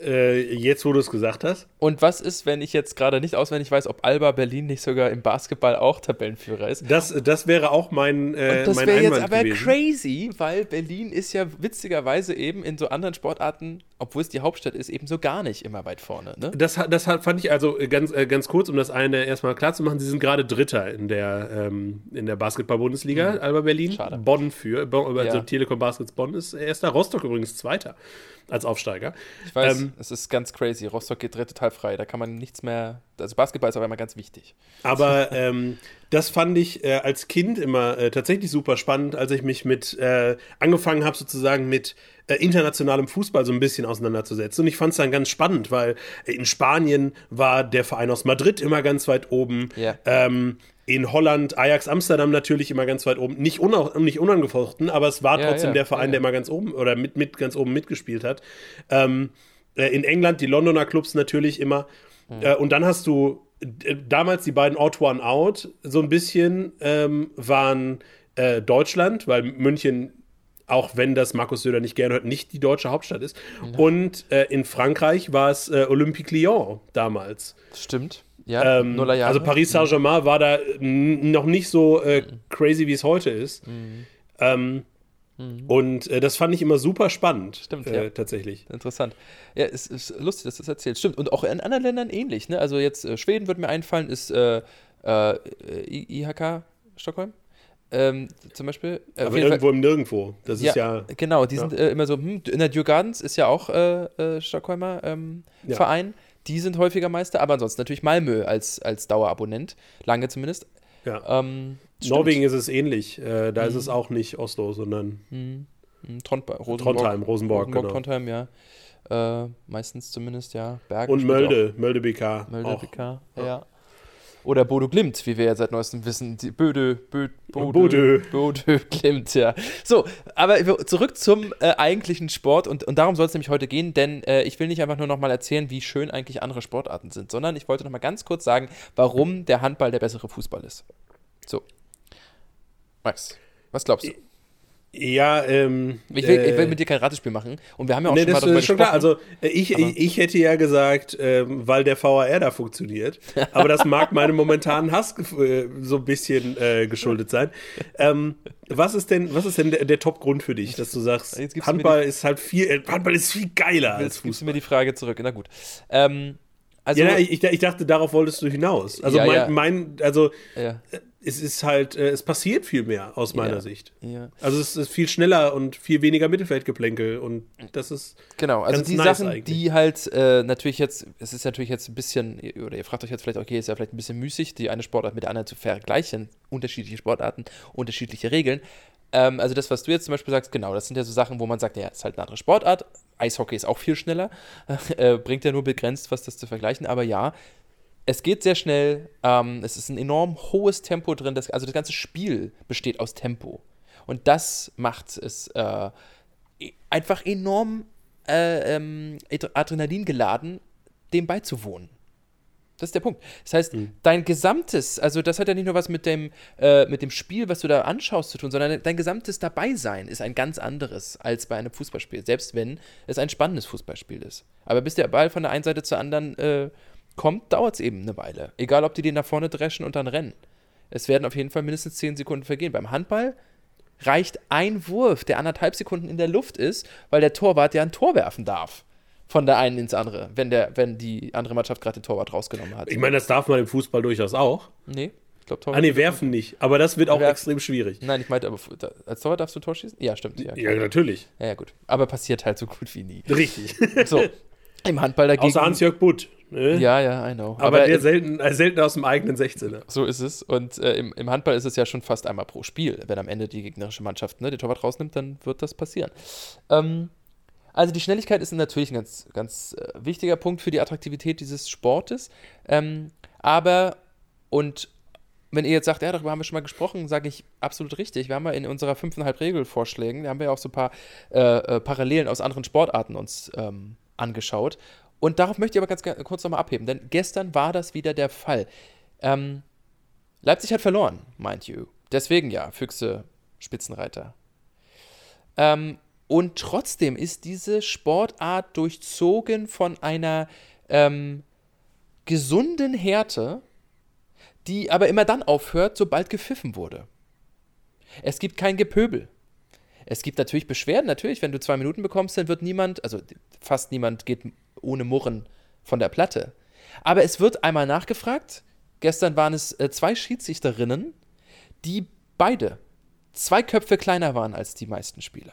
Äh, jetzt, wo du es gesagt hast. Und was ist, wenn ich jetzt gerade nicht auswendig weiß, ob Alba Berlin nicht sogar im Basketball auch Tabellenführer ist? Das, das wäre auch mein, äh, Das mein wäre jetzt aber gewesen. crazy, weil Berlin ist ja witzigerweise eben in so anderen Sportarten, obwohl es die Hauptstadt ist, eben so gar nicht immer weit vorne. Ne? Das, das fand ich also äh, ganz, äh, ganz kurz, um das eine erstmal klar zu machen. Sie sind gerade Dritter in der, ähm, in der Basketball-Bundesliga, Alba Berlin. Mhm. Schade. Bonn für, also Ja. Telekom Baskets Bonn ist erster, Rostock übrigens Zweiter als Aufsteiger. Ich weiß, Ähm, es ist ganz crazy. Rostock geht total frei. Da kann man nichts mehr. Also Basketball ist aber immer ganz wichtig. Aber ähm, das fand ich äh, als Kind immer äh, tatsächlich super spannend, als ich mich mit äh, angefangen habe, sozusagen mit äh, internationalem Fußball so ein bisschen auseinanderzusetzen. Und ich fand es dann ganz spannend, weil in Spanien war der Verein aus Madrid immer ganz weit oben. Ja. Ähm, in Holland, Ajax Amsterdam natürlich immer ganz weit oben. Nicht, una nicht unangefochten, aber es war Ja, trotzdem ja, der Verein, ja, der immer ganz oben oder mit, mit ganz oben mitgespielt hat. Ähm, äh, in England die Londoner Clubs natürlich immer. Äh, und dann hast du äh, damals die beiden Odd One Out so ein bisschen ähm, waren äh, Deutschland, weil München, auch wenn das Markus Söder nicht gerne hört, nicht die deutsche Hauptstadt ist. Und äh, in Frankreich war es Olympique Lyon damals. Stimmt. Ja, ähm, also Paris Saint-Germain mhm. war da noch nicht so äh, mhm. crazy, wie es heute ist. Mhm. Ähm, Mhm. Und äh, das fand ich immer super spannend. Stimmt, äh, ja. Tatsächlich. Interessant. Ja, es ist lustig, dass du das erzählst. Stimmt. Und auch in anderen Ländern ähnlich. Ne? Also jetzt äh, Schweden wird mir einfallen, ist äh, äh, IHK Stockholm. Ähm, zum Beispiel. Äh, Aber irgendwo Fall, im Nirgendwo. Das ja, ist ja. Genau, die ja. sind immer so, hm, in der Due Gardens ist ja auch Stockholmer ähm, ja. Verein. Die sind häufiger Meister, aber ansonsten natürlich Malmö als, als Dauerabonnent, lange zumindest. Ja. Ähm, Norwegen ist es ähnlich. Äh, da mhm. ist es auch nicht Oslo, sondern mhm. mhm. Rosenborg, Trondheim, Rosenborg, Rosenborg genau. Trondheim, ja. Äh, meistens zumindest, ja. Bergen Und Mölde, Mölde BK. Mölde auch. BK, ja. ja. Oder Bodo Glimt, wie wir ja seit neuestem wissen. Die Böde, Böde, Bode, Bode. Bode Glimt, ja. So, aber zurück zum äh, eigentlichen Sport und, und darum soll es nämlich heute gehen, denn äh, ich will nicht einfach nur nochmal erzählen, wie schön eigentlich andere Sportarten sind, sondern ich wollte nochmal ganz kurz sagen, warum der Handball der bessere Fußball ist. So. Max, was glaubst du? Ja, ähm. Ich will, äh, ich will, mit dir kein Ratespiel machen. Und wir haben ja auch nee, schon mal darüber schon Klar. Also, äh, ich, ich, ich, hätte ja gesagt, ähm, weil der VAR da funktioniert. Aber das mag meinem momentanen Hass äh, so ein bisschen äh, geschuldet sein. Ähm, was ist denn, was ist denn der, der Top-Grund für dich, dass du sagst, Handball ist halt viel, äh, Handball ist viel geiler als Fußball? Gibst du mir die Frage zurück? Na gut. Ähm, also, ja, ich, ich, dachte, darauf wolltest du hinaus. Also, ja, mein, ja. mein, also, ja es ist halt, äh, es passiert viel mehr aus meiner ja, Sicht. Ja. Also es ist viel schneller und viel weniger Mittelfeldgeplänkel und das ist genau. Also die nice Sachen, eigentlich. die halt äh, natürlich jetzt, es ist natürlich jetzt ein bisschen oder ihr fragt euch jetzt vielleicht, okay, ist ja vielleicht ein bisschen müßig, die eine Sportart mit der anderen zu vergleichen, unterschiedliche Sportarten, unterschiedliche Regeln. Ähm, also das, was du jetzt zum Beispiel sagst, genau, das sind ja so Sachen, wo man sagt, ja, ist halt eine andere Sportart. Eishockey ist auch viel schneller, äh, bringt ja nur begrenzt was, das zu vergleichen. Aber ja, es geht sehr schnell, ähm, es ist ein enorm hohes Tempo drin, das, also das ganze Spiel besteht aus Tempo. Und das macht es äh, e, einfach enorm äh, ähm, Adrenalin geladen, dem beizuwohnen. Das ist der Punkt. Das heißt, mhm. dein gesamtes, also das hat ja nicht nur was mit dem, äh, mit dem Spiel, was du da anschaust, zu tun, sondern dein gesamtes Dabeisein ist ein ganz anderes als bei einem Fußballspiel, selbst wenn es ein spannendes Fußballspiel ist. Aber bis der Ball von der einen Seite zur anderen äh, kommt, dauert es eben eine Weile. Egal, ob die den nach vorne dreschen und dann rennen. Es werden auf jeden Fall mindestens 10 Sekunden vergehen. Beim Handball reicht ein Wurf, der anderthalb Sekunden in der Luft ist, weil der Torwart ja ein Tor werfen darf. Von der einen ins andere, wenn, der, wenn die andere Mannschaft gerade den Torwart rausgenommen hat. Ich meine, das darf man im Fußball durchaus auch. Nee. Ich glaube, Torwart. Ah, nee, werfen nicht. Aber das wird auch werfen. extrem schwierig. Nein, ich meinte, aber als Torwart darfst du ein Tor schießen? Ja, stimmt. Ja, ja natürlich. Ja, ja, gut. Aber passiert halt so gut wie nie. Richtig. So. Im Handball dagegen. Außer Hans-Jörg Butt. Ne? Ja, ja, I know. Aber, Aber der selten, äh, selten aus dem eigenen 16er. So ist es. Und äh, im, im, Handball ist es ja schon fast einmal pro Spiel. Wenn am Ende die gegnerische Mannschaft ne, den Torwart rausnimmt, dann wird das passieren. Ähm, also die Schnelligkeit ist natürlich ein ganz, ganz äh, wichtiger Punkt für die Attraktivität dieses Sportes. Ähm, aber, und wenn ihr jetzt sagt, ja, darüber haben wir schon mal gesprochen, sage ich absolut richtig. Wir haben ja in unserer 5,5 Regelvorschlägen, da haben wir ja auch so ein paar äh, äh, Parallelen aus anderen Sportarten uns ähm, angeschaut. Und darauf möchte ich aber ganz kurz nochmal abheben, denn gestern war das wieder der Fall. Ähm, Leipzig hat verloren, mind you. Deswegen ja, Füchse, Spitzenreiter. Ähm, und trotzdem ist diese Sportart durchzogen von einer ähm, gesunden Härte, die aber immer dann aufhört, sobald gepfiffen wurde. Es gibt kein Gepöbel. Es gibt natürlich Beschwerden, natürlich, wenn du zwei Minuten bekommst, dann wird niemand, also fast niemand geht ohne Murren von der Platte. Aber es wird einmal nachgefragt. Gestern waren es äh, zwei Schiedsrichterinnen, die beide zwei Köpfe kleiner waren als die meisten Spieler.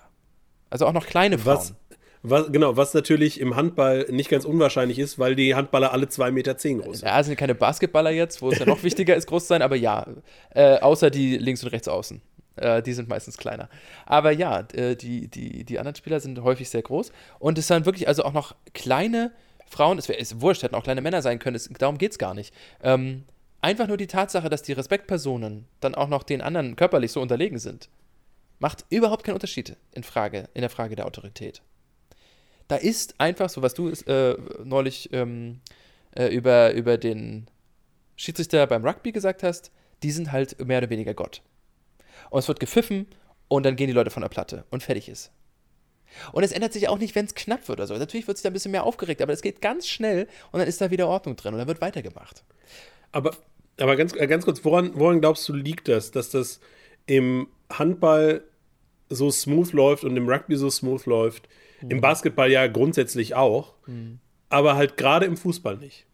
Also auch noch kleine Frauen. Was, was, genau, was natürlich im Handball nicht ganz unwahrscheinlich ist, weil die Handballer alle 2,10 Meter zehn groß sind. Ja, sind keine Basketballer jetzt, wo es ja noch wichtiger ist, groß zu sein, aber ja, äh, außer die links und rechts außen. Äh, die sind meistens kleiner. Aber ja, äh, die, die, die anderen Spieler sind häufig sehr groß. Und es sind wirklich also auch noch kleine Frauen, es wäre wurscht, hätten auch kleine Männer sein können, es, darum geht es gar nicht. Ähm, einfach nur die Tatsache, dass die Respektpersonen dann auch noch den anderen körperlich so unterlegen sind, macht überhaupt keinen Unterschied in, Frage, in der Frage der Autorität. Da ist einfach so, was du äh, neulich ähm, äh, über, über den Schiedsrichter beim Rugby gesagt hast, die sind halt mehr oder weniger Gott. Und es wird gepfiffen und dann gehen die Leute von der Platte und fertig ist. Und es ändert sich auch nicht, wenn es knapp wird oder so. Natürlich wird sich da ein bisschen mehr aufgeregt, aber es geht ganz schnell und dann ist da wieder Ordnung drin und dann wird weitergemacht. Aber, aber ganz, äh, ganz kurz, woran, woran glaubst du, liegt das, dass das im Handball so smooth läuft und im Rugby so smooth läuft? Mhm. Im Basketball ja grundsätzlich auch, mhm. aber halt gerade im Fußball nicht.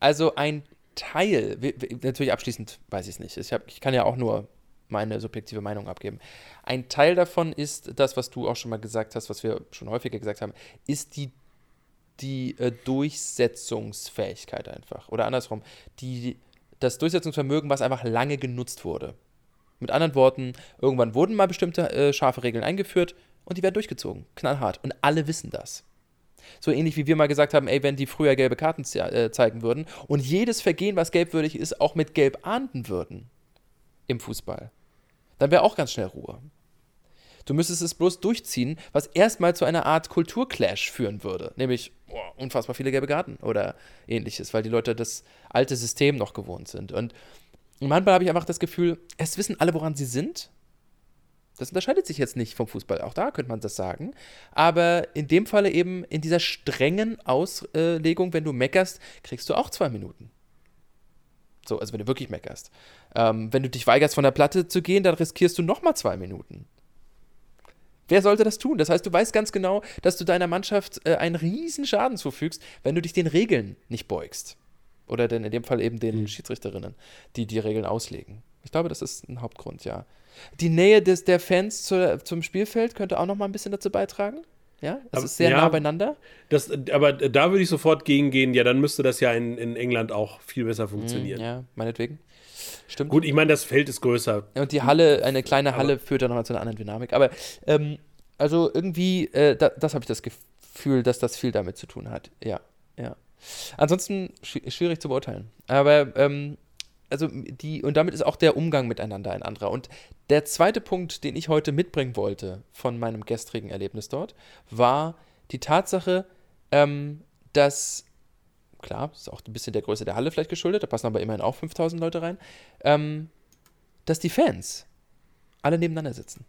Also ein Teil, natürlich abschließend weiß ich es nicht. Ich, hab, ich kann ja auch nur meine subjektive Meinung abgeben. Ein Teil davon ist das, was du auch schon mal gesagt hast, was wir schon häufiger gesagt haben, ist die, die äh, Durchsetzungsfähigkeit einfach. Oder andersrum, die, das Durchsetzungsvermögen, was einfach lange genutzt wurde. Mit anderen Worten, irgendwann wurden mal bestimmte äh, scharfe Regeln eingeführt und die werden durchgezogen. Knallhart. Und alle wissen das. So ähnlich wie wir mal gesagt haben, ey, wenn die früher gelbe Karten ze äh, zeigen würden und jedes Vergehen, was gelbwürdig ist, auch mit gelb ahnden würden im Fußball, dann wäre auch ganz schnell Ruhe. Du müsstest es bloß durchziehen, was erstmal zu einer Art Kulturclash führen würde. Nämlich boah, unfassbar viele gelbe Karten oder ähnliches, weil die Leute das alte System noch gewohnt sind. Und Handball habe ich einfach das Gefühl, es wissen alle, woran sie sind. Das unterscheidet sich jetzt nicht vom Fußball. Auch da könnte man das sagen. Aber in dem Falle eben in dieser strengen Auslegung, wenn du meckerst, kriegst du auch zwei Minuten. So, also wenn du wirklich meckerst. Ähm, wenn du dich weigerst, von der Platte zu gehen, dann riskierst du nochmal zwei Minuten. Wer sollte das tun? Das heißt, du weißt ganz genau, dass du deiner Mannschaft äh, einen riesen Schaden zufügst, wenn du dich den Regeln nicht beugst. Oder denn in dem Fall eben den mhm. Schiedsrichterinnen, die die Regeln auslegen. Ich glaube, das ist ein Hauptgrund, ja. Die Nähe des, der Fans zur, zum Spielfeld könnte auch noch mal ein bisschen dazu beitragen. Ja, es ist sehr ja, nah beieinander. Das, aber da würde ich sofort gegengehen. Ja, dann müsste das ja in, in England auch viel besser funktionieren. Mm, ja, meinetwegen. Stimmt. Gut, ich meine, das Feld ist größer. Und die Halle, eine kleine Halle aber führt dann nochmal zu einer anderen Dynamik. Aber ähm, also irgendwie, äh, da, das habe ich das Gefühl, dass das viel damit zu tun hat. Ja, ja. Ansonsten schwierig zu beurteilen. Aber ähm, also die, und damit ist auch der Umgang miteinander ein anderer. Und der zweite Punkt, den ich heute mitbringen wollte von meinem gestrigen Erlebnis dort, war die Tatsache, ähm, dass, klar, ist auch ein bisschen der Größe der Halle vielleicht geschuldet, da passen aber immerhin auch 5000 Leute rein, ähm, dass die Fans alle nebeneinander sitzen.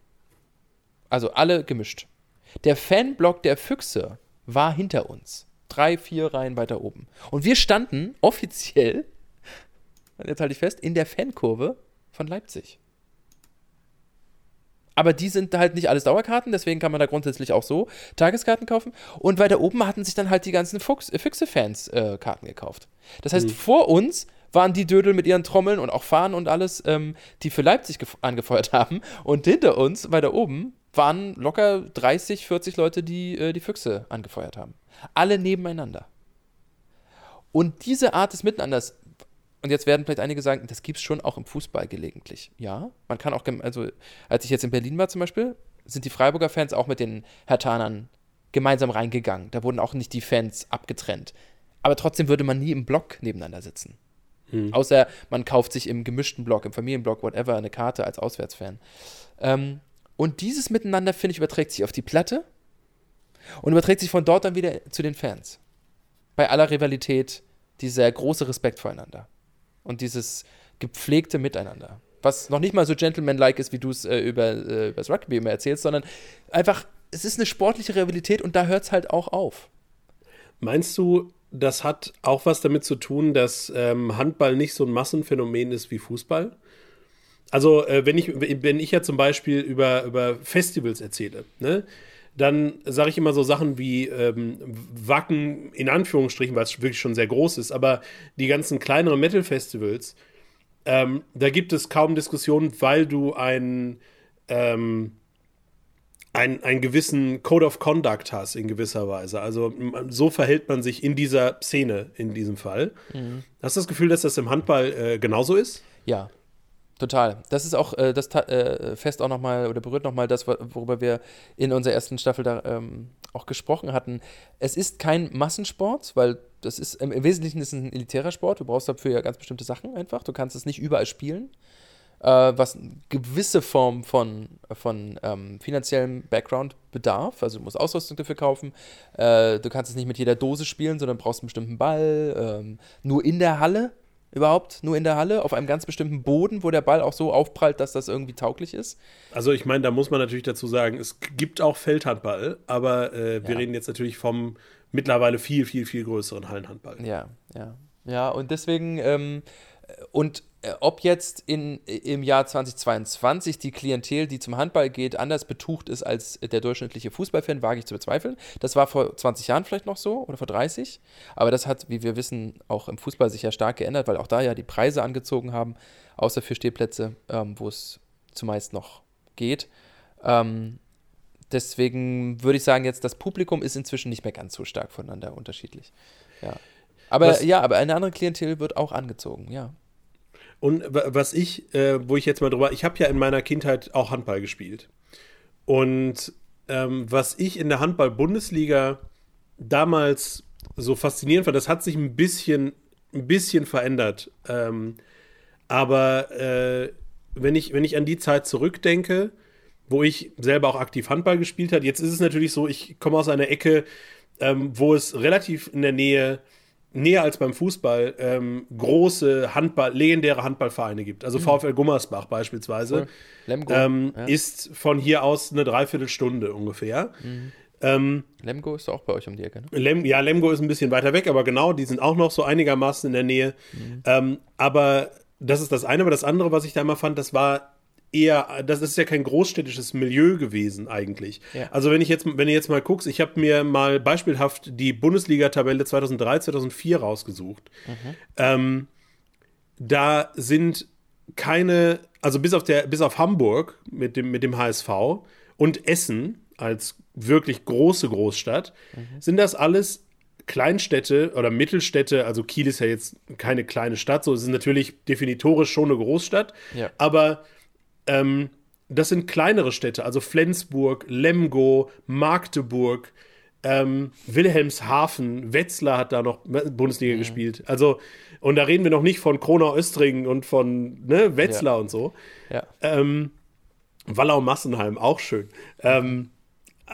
Also alle gemischt. Der Fanblock der Füchse war hinter uns. Drei, vier Reihen weiter oben. Und wir standen offiziell jetzt halte ich fest, in der Fankurve von Leipzig. Aber die sind halt nicht alles Dauerkarten, deswegen kann man da grundsätzlich auch so Tageskarten kaufen. Und weiter oben hatten sich dann halt die ganzen Fuchs, äh, Füchse-Fans äh, Karten gekauft. Das heißt, mhm. vor uns waren die Dödel mit ihren Trommeln und auch Fahnen und alles, ähm, die für Leipzig angefeuert haben. Und hinter uns, weiter oben, waren locker 30, 40 Leute, die äh, die Füchse angefeuert haben. Alle nebeneinander. Und diese Art des Miteinanders, und jetzt werden vielleicht einige sagen, das gibt es schon auch im Fußball gelegentlich. Ja, man kann auch, also als ich jetzt in Berlin war zum Beispiel, sind die Freiburger Fans auch mit den Hertanern gemeinsam reingegangen. Da wurden auch nicht die Fans abgetrennt. Aber trotzdem würde man nie im Block nebeneinander sitzen. Hm. Außer man kauft sich im gemischten Block, im Familienblock, whatever, eine Karte als Auswärtsfan. Ähm, und dieses Miteinander, finde ich, überträgt sich auf die Platte und überträgt sich von dort dann wieder zu den Fans. Bei aller Rivalität, dieser große Respekt voreinander und dieses gepflegte Miteinander. Was noch nicht mal so gentlemanlike ist, wie du es äh, über äh, das Rugby immer erzählst, sondern einfach, es ist eine sportliche Rivalität und da hört es halt auch auf. Meinst du, das hat auch was damit zu tun, dass ähm, Handball nicht so ein Massenphänomen ist wie Fußball? Also, äh, wenn, ich, wenn ich ja zum Beispiel über, über Festivals erzähle, ne, dann sage ich immer so Sachen wie ähm, Wacken, in Anführungsstrichen, weil es wirklich schon sehr groß ist, aber die ganzen kleineren Metal-Festivals, ähm, da gibt es kaum Diskussionen, weil du einen, ähm, ein, einen gewissen Code of Conduct hast in gewisser Weise. Also so verhält man sich in dieser Szene in diesem Fall. Mhm. Hast du das Gefühl, dass das im Handball äh, genauso ist? Ja, Total. Das ist auch, äh, das äh, fest auch nochmal oder berührt nochmal das, worüber wir in unserer ersten Staffel da ähm, auch gesprochen hatten. Es ist kein Massensport, weil das ist im, Wesentlichen ist es ein elitärer Sport. Du brauchst dafür ja ganz bestimmte Sachen einfach. Du kannst es nicht überall spielen. Äh, was eine gewisse Form von, von ähm, finanziellem Background bedarf. Also du musst Ausrüstung dafür kaufen. Äh, du kannst es nicht mit jeder Dose spielen, sondern brauchst einen bestimmten Ball. Ähm, nur in der Halle überhaupt nur in der Halle, auf einem ganz bestimmten Boden, wo der Ball auch so aufprallt, dass das irgendwie tauglich ist? Also ich meine, da muss man natürlich dazu sagen, es gibt auch Feldhandball, aber äh, wir ja. reden jetzt natürlich vom mittlerweile viel, viel, viel größeren Hallenhandball. Ja, ja. Ja, und deswegen, ähm, und ob jetzt in, im Jahr 2022 die Klientel, die zum Handball geht, anders betucht ist als der durchschnittliche Fußballfan, wage ich zu bezweifeln. Das war vor 20 Jahren vielleicht noch so oder vor 30. Aber das hat, wie wir wissen, auch im Fußball sich ja stark geändert, weil auch da ja die Preise angezogen haben, außer für Stehplätze, ähm, wo es zumeist noch geht. Ähm, deswegen würde ich sagen, jetzt das Publikum ist inzwischen nicht mehr ganz so stark voneinander unterschiedlich. Ja. Aber Was, ja, aber eine andere Klientel wird auch angezogen, ja. Und was ich, äh, wo ich jetzt mal drüber, ich habe ja in meiner Kindheit auch Handball gespielt. Und ähm, was ich in der Handball-Bundesliga damals so faszinierend fand, das hat sich ein bisschen, ein bisschen verändert. Ähm, aber äh, wenn, ich, wenn ich an die Zeit zurückdenke, wo ich selber auch aktiv Handball gespielt habe, jetzt ist es natürlich so, ich komme aus einer Ecke, ähm, wo es relativ in der Nähe näher als beim Fußball ähm, große Handball, legendäre Handballvereine gibt. Also mhm. VfL Gummersbach beispielsweise Lemgo, ähm, ja. ist von hier aus eine Dreiviertelstunde ungefähr. Mhm. Ähm, Lemgo ist auch bei euch um die Ecke, ne? Lem, ja, Lemgo ist ein bisschen weiter weg, aber genau, die sind auch noch so einigermaßen in der Nähe. Mhm. Ähm, aber das ist das eine, aber das andere, was ich da immer fand, das war eher, das ist ja kein großstädtisches Milieu gewesen eigentlich. Ja. Also wenn ich jetzt, wenn du jetzt mal guckst, ich habe mir mal beispielhaft die Bundesliga-Tabelle 2003, 2004 rausgesucht. Mhm. Ähm, da sind keine, also bis auf der, bis auf Hamburg mit dem, mit dem HSV und Essen als wirklich große Großstadt, mhm. sind das alles Kleinstädte oder Mittelstädte, also Kiel ist ja jetzt keine kleine Stadt, so es ist natürlich definitorisch schon eine Großstadt, ja. aber ähm, das sind kleinere Städte, also Flensburg, Lemgo, Magdeburg, ähm, Wilhelmshaven, Wetzlar hat da noch Bundesliga mhm. gespielt. Also, und da reden wir noch nicht von Kronau Östringen und von ne, Wetzlar ja. und so. Ja. Ähm, Wallau-Massenheim, auch schön. Ähm,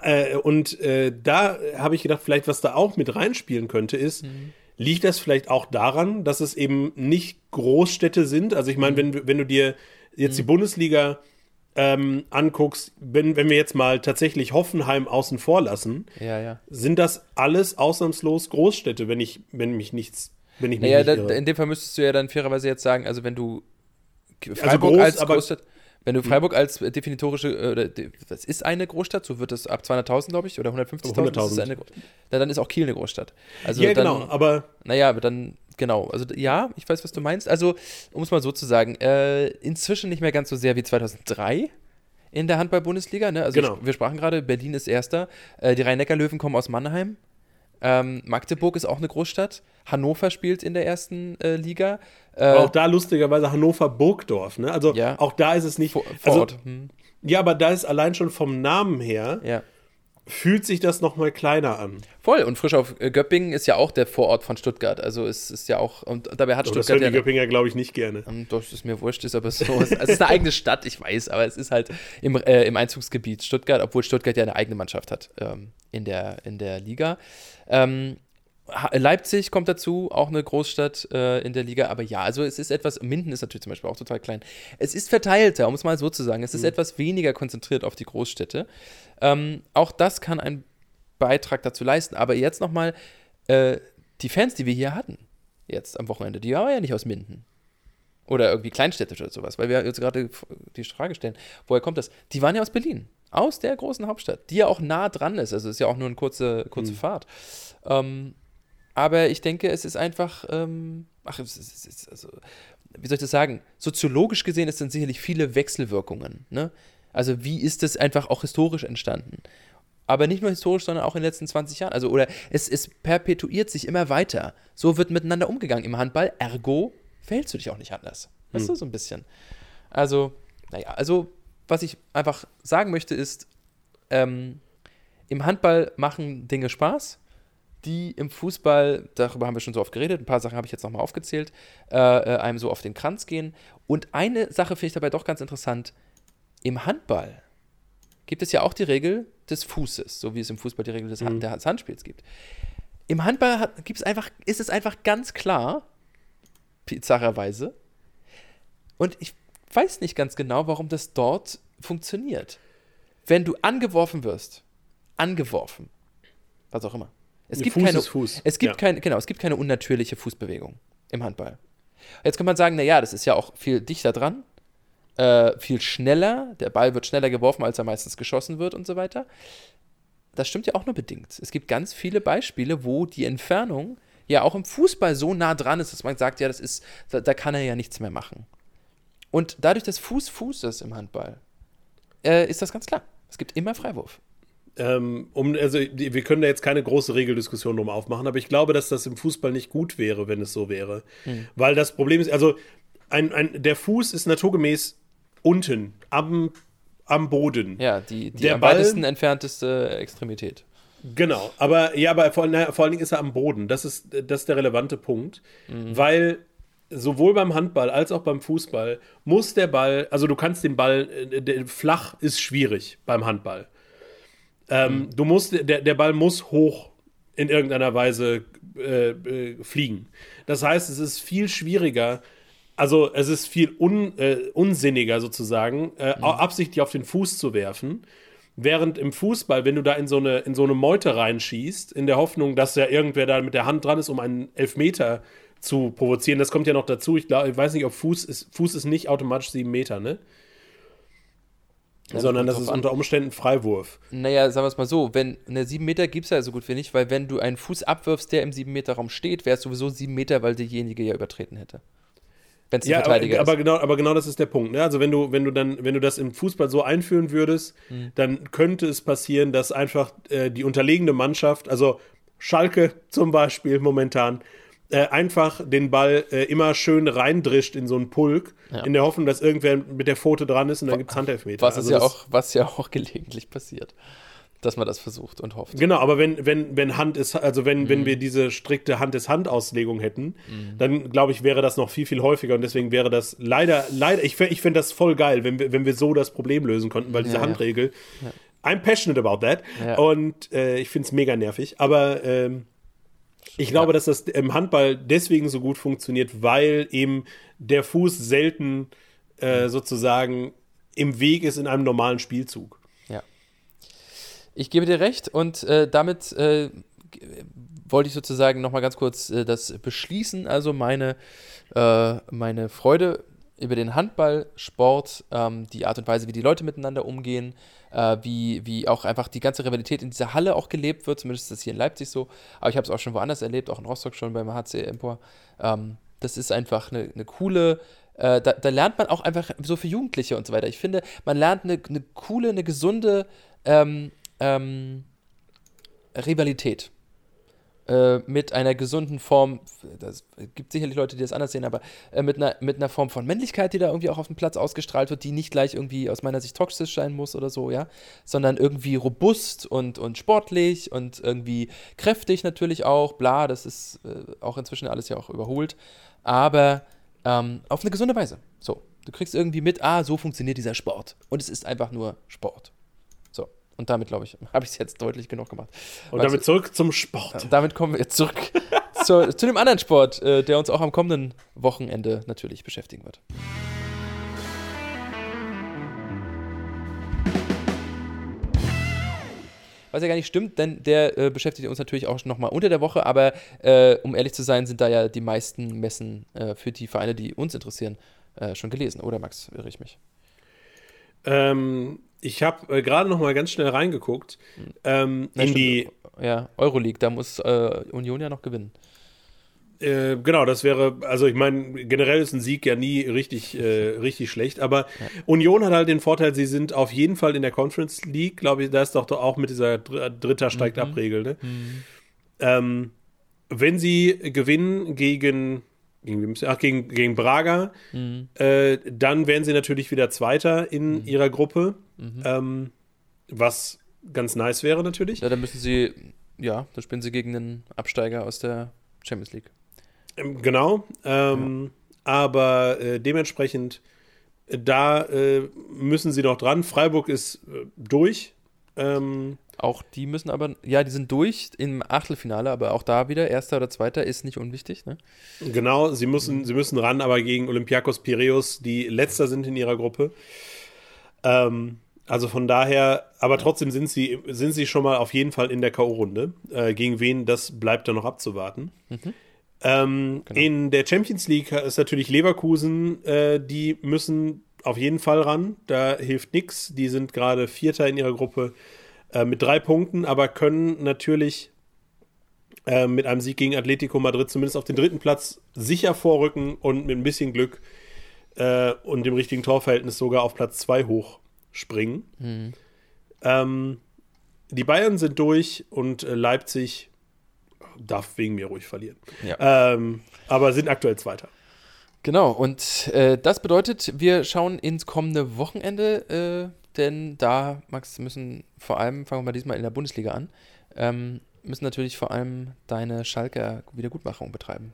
äh, und äh, da habe ich gedacht, vielleicht was da auch mit reinspielen könnte, ist, mhm. liegt das vielleicht auch daran, dass es eben nicht Großstädte sind? Also ich meine, mhm. wenn, wenn du dir jetzt mhm. die Bundesliga ähm, anguckst, wenn, wenn wir jetzt mal tatsächlich Hoffenheim außen vor lassen, ja, ja. sind das alles ausnahmslos Großstädte, wenn ich, wenn mich nichts, wenn ich mich naja, nicht da, in dem Fall müsstest du ja dann fairerweise jetzt sagen, also wenn du also Freiburg also groß, als Großstadt, wenn du hm. Freiburg als definitorische, äh, das ist eine Großstadt, so wird es ab 200.000, glaube ich, oder 150.000, 100.000. dann ist auch Kiel eine Großstadt. Also ja, dann, genau, aber. Naja, aber dann genau, also ja, ich weiß, was du meinst. Also, um es mal so zu sagen, äh, inzwischen nicht mehr ganz so sehr wie 2003 in der Handball-Bundesliga. Ne? Also genau. wir sprachen gerade, Berlin ist Erster. Äh, die Rhein-Neckar-Löwen kommen aus Mannheim. Ähm, Magdeburg ist auch eine Großstadt. Hannover spielt in der ersten äh, Liga. Äh, auch da lustigerweise Hannover-Burgdorf. Ne? Also ja. auch da ist es nicht. Vor, vor also, Ort. Hm. Ja, aber da ist allein schon vom Namen her. Ja fühlt sich das nochmal kleiner an. Voll. Und frisch auf äh, Göppingen ist ja auch der Vorort von Stuttgart. Also es ist ja auch, und dabei hat Doch, Stuttgart. Das hören die Göppinger, glaube ich, nicht gerne. Um, doch, ist mir wurscht, ist aber so. es ist eine eigene Stadt, ich weiß, aber es ist halt im, äh, im Einzugsgebiet Stuttgart, obwohl Stuttgart ja eine eigene Mannschaft hat ähm, in, der, in der Liga. Ähm, Leipzig kommt dazu, auch eine Großstadt äh, in der Liga, aber ja, also es ist etwas, Minden ist natürlich zum Beispiel auch total klein. Es ist verteilter, um es mal so zu sagen. Es ist mhm. etwas weniger konzentriert auf die Großstädte. Ähm, auch das kann einen Beitrag dazu leisten. Aber jetzt nochmal, äh, die Fans, die wir hier hatten, jetzt am Wochenende, die waren ja nicht aus Minden. Oder irgendwie kleinstädtisch oder sowas, weil wir jetzt gerade die Frage stellen, woher kommt das? Die waren ja aus Berlin, aus der großen Hauptstadt, die ja auch nah dran ist. Also ist ja auch nur eine kurze, kurze mhm. Fahrt. Ähm, aber ich denke, es ist einfach, ähm, ach, es ist, es ist, also, wie soll ich das sagen? Soziologisch gesehen ist dann sicherlich viele Wechselwirkungen. Ne? Also wie ist das einfach auch historisch entstanden? Aber nicht nur historisch, sondern auch in den letzten 20 Jahren. Also, oder es, es perpetuiert sich immer weiter. So wird miteinander umgegangen im Handball. Ergo verhältst du dich auch nicht anders. Weißt hm. du, so ein bisschen. Also, naja, also, was ich einfach sagen möchte, ist, ähm, im Handball machen Dinge Spaß die im Fußball, darüber haben wir schon so oft geredet, ein paar Sachen habe ich jetzt nochmal aufgezählt, äh, äh, einem so auf den Kranz gehen. Und eine Sache finde ich dabei doch ganz interessant. Im Handball gibt es ja auch die Regel des Fußes, so wie es im Fußball die Regel des, mhm. des Handspiels gibt. Im Handball gibt's einfach, ist es einfach ganz klar, bizarrerweise. Und ich weiß nicht ganz genau, warum das dort funktioniert. Wenn du angeworfen wirst, angeworfen, was auch immer. Es gibt Fuß keine, Fuß. Es gibt Ja. keine, genau, es gibt keine unnatürliche Fußbewegung im Handball. Jetzt kann man sagen, naja, das ist ja auch viel dichter dran, äh, viel schneller, der Ball wird schneller geworfen, als er meistens geschossen wird und so weiter. Das stimmt ja auch nur bedingt. Es gibt ganz viele Beispiele, wo die Entfernung ja auch im Fußball so nah dran ist, dass man sagt, ja, das ist, da, da kann er ja nichts mehr machen. Und dadurch, dass Fuß Fuß ist im Handball, äh, ist das ganz klar. Es gibt immer Freiwurf. Ähm, um, also wir können da jetzt keine große Regeldiskussion drum aufmachen, aber ich glaube, dass das im Fußball nicht gut wäre, wenn es so wäre. Weil das Problem ist, also ein, ein, der Fuß ist naturgemäß unten am, am Boden. Ja, die, die Der am Ball- weitesten entfernteste Extremität. Genau, aber ja, aber vor, na, vor allen Dingen ist er am Boden. Das ist, das ist der relevante Punkt, weil sowohl beim Handball als auch beim Fußball muss der Ball, also du kannst den Ball, äh, der, flach ist schwierig beim Handball. Ähm, Du musst, der, der Ball muss hoch in irgendeiner Weise äh, äh, fliegen. Das heißt, es ist viel schwieriger, also es ist viel un, äh, unsinniger sozusagen, äh, absichtlich auf den Fuß zu werfen. Während im Fußball, wenn du da in so eine, in so eine Meute reinschießt, in der Hoffnung, dass ja irgendwer da mit der Hand dran ist, um einen Elfmeter zu provozieren, das kommt ja noch dazu. Ich glaube, ich weiß nicht, ob Fuß ist, Fuß ist nicht automatisch sieben Meter, ne? Ja, Sondern das ist unter Umständen Freiwurf. Naja, sagen wir es mal so, wenn eine 7 Meter gibt es ja so gut wie nicht, weil wenn du einen Fuß abwirfst, der im 7 Meter Raum steht, wäre es sowieso 7 Meter, weil derjenige ja übertreten hätte. Wenn es ein Ja, aber, Verteidiger aber ist. genau, aber genau das ist der Punkt. Ne? Also wenn du, wenn du dann, wenn du das im Fußball so einführen würdest, Mhm. dann könnte es passieren, dass einfach äh, die unterlegene Mannschaft, also Schalke zum Beispiel momentan, äh, einfach den Ball äh, immer schön reindrischt in so einen Pulk, Ja. in der Hoffnung, dass irgendwer mit der Pfote dran ist und dann gibt es Handelfmeter. Was, Also ist ja das- auch, was ja auch gelegentlich passiert. Dass man das versucht und hofft. Genau, aber wenn, wenn, wenn Hand ist, also wenn, Mhm. wenn wir diese strikte Hand-ist-Hand-Auslegung hätten, dann glaube ich, wäre das noch viel, viel häufiger und deswegen wäre das leider, leider, ich, ich finde das voll geil, wenn wir, wenn wir so das Problem lösen konnten, weil diese Ja, ja. Handregel, I'm passionate about that Ja. und äh, ich finde es mega nervig, aber ähm, ich glaube, dass das im Handball deswegen so gut funktioniert, weil eben der Fuß selten Mhm. äh, sozusagen im Weg ist in einem normalen Spielzug. Ich gebe dir recht und äh, damit äh, wollte ich sozusagen nochmal ganz kurz äh, das beschließen. Also meine, äh, meine Freude über den Handballsport, ähm, die Art und Weise, wie die Leute miteinander umgehen, äh, wie, wie auch einfach die ganze Rivalität in dieser Halle auch gelebt wird. Zumindest ist das hier in Leipzig so. Aber ich habe es auch schon woanders erlebt, auch in Rostock schon beim HC Empor. Ähm, das ist einfach eine, eine coole, äh, da, da lernt man auch einfach so für Jugendliche und so weiter. Ich finde, man lernt eine, eine coole, eine gesunde ähm, ähm, Rivalität. Äh, mit einer gesunden Form, das gibt sicherlich Leute, die das anders sehen, aber äh, mit, einer, mit einer Form von Männlichkeit, die da irgendwie auch auf dem Platz ausgestrahlt wird, die nicht gleich irgendwie aus meiner Sicht toxisch sein muss oder so, ja, sondern irgendwie robust und, und sportlich und irgendwie kräftig natürlich auch, bla, das ist äh, auch inzwischen alles ja auch überholt, aber ähm, auf eine gesunde Weise. So, du kriegst irgendwie mit, ah, so funktioniert dieser Sport und es ist einfach nur Sport. Und damit, glaube ich, habe ich es jetzt deutlich genug gemacht. Und Weil- damit zurück zum Sport. damit kommen wir jetzt zurück zu, zu dem anderen Sport, äh, der uns auch am kommenden Wochenende natürlich beschäftigen wird. Was ja gar nicht stimmt, denn der äh, beschäftigt uns natürlich auch nochmal unter der Woche, aber äh, um ehrlich zu sein, sind da ja die meisten Messen äh, für die Vereine, die uns interessieren, äh, schon gelesen, oder Max, irre ich mich? Ähm, ich habe äh, gerade noch mal ganz schnell reingeguckt ähm, in stimmt. die. Ja, Euroleague, da muss äh, Union ja noch gewinnen. Äh, genau, das wäre, also ich meine, generell ist ein Sieg ja nie richtig, äh, richtig schlecht, aber Union hat halt den Vorteil, sie sind auf jeden Fall in der Conference League, glaube ich, da ist doch auch mit dieser Dr Dritter steigt ab Regel, ne? Ähm, wenn sie gewinnen gegen, gegen, ach, gegen, gegen Braga, äh, dann wären sie natürlich wieder Zweiter in ihrer Gruppe, ähm, was ganz nice wäre natürlich. Ja, dann müssen sie, ja, dann spielen sie gegen einen Absteiger aus der Champions League. Ähm, Genau, ähm, aber äh, dementsprechend, äh, da äh, müssen sie noch dran. Freiburg ist äh, durch, Ähm, auch die müssen aber, ja, die sind durch im Achtelfinale, aber auch da wieder, erster oder zweiter ist nicht unwichtig, ne? Genau, sie müssen, sie müssen ran, aber gegen Olympiakos Piraeus, die letzter sind in ihrer Gruppe. Ähm, also von daher, aber trotzdem sind sie, sind sie schon mal auf jeden Fall in der K.O.-Runde. Äh, gegen wen, das bleibt dann noch abzuwarten. Mhm. Ähm, genau. In der Champions League ist natürlich Leverkusen, äh, die müssen auf jeden Fall ran. Da hilft nichts. Die sind gerade Vierter in ihrer Gruppe äh, mit drei Punkten, aber können natürlich äh, mit einem Sieg gegen Atletico Madrid zumindest auf den dritten Platz sicher vorrücken und mit ein bisschen Glück äh, und dem richtigen Torverhältnis sogar auf Platz zwei hochspringen. Mhm. Ähm, die Bayern sind durch und äh, Leipzig darf wegen mir ruhig verlieren. Ja. Ähm, aber sind aktuell Zweiter. Genau, und äh, das bedeutet, wir schauen ins kommende Wochenende, äh, denn da, Max, müssen vor allem, fangen wir mal diesmal in der Bundesliga an, ähm, müssen natürlich vor allem deine Schalker Wiedergutmachung betreiben.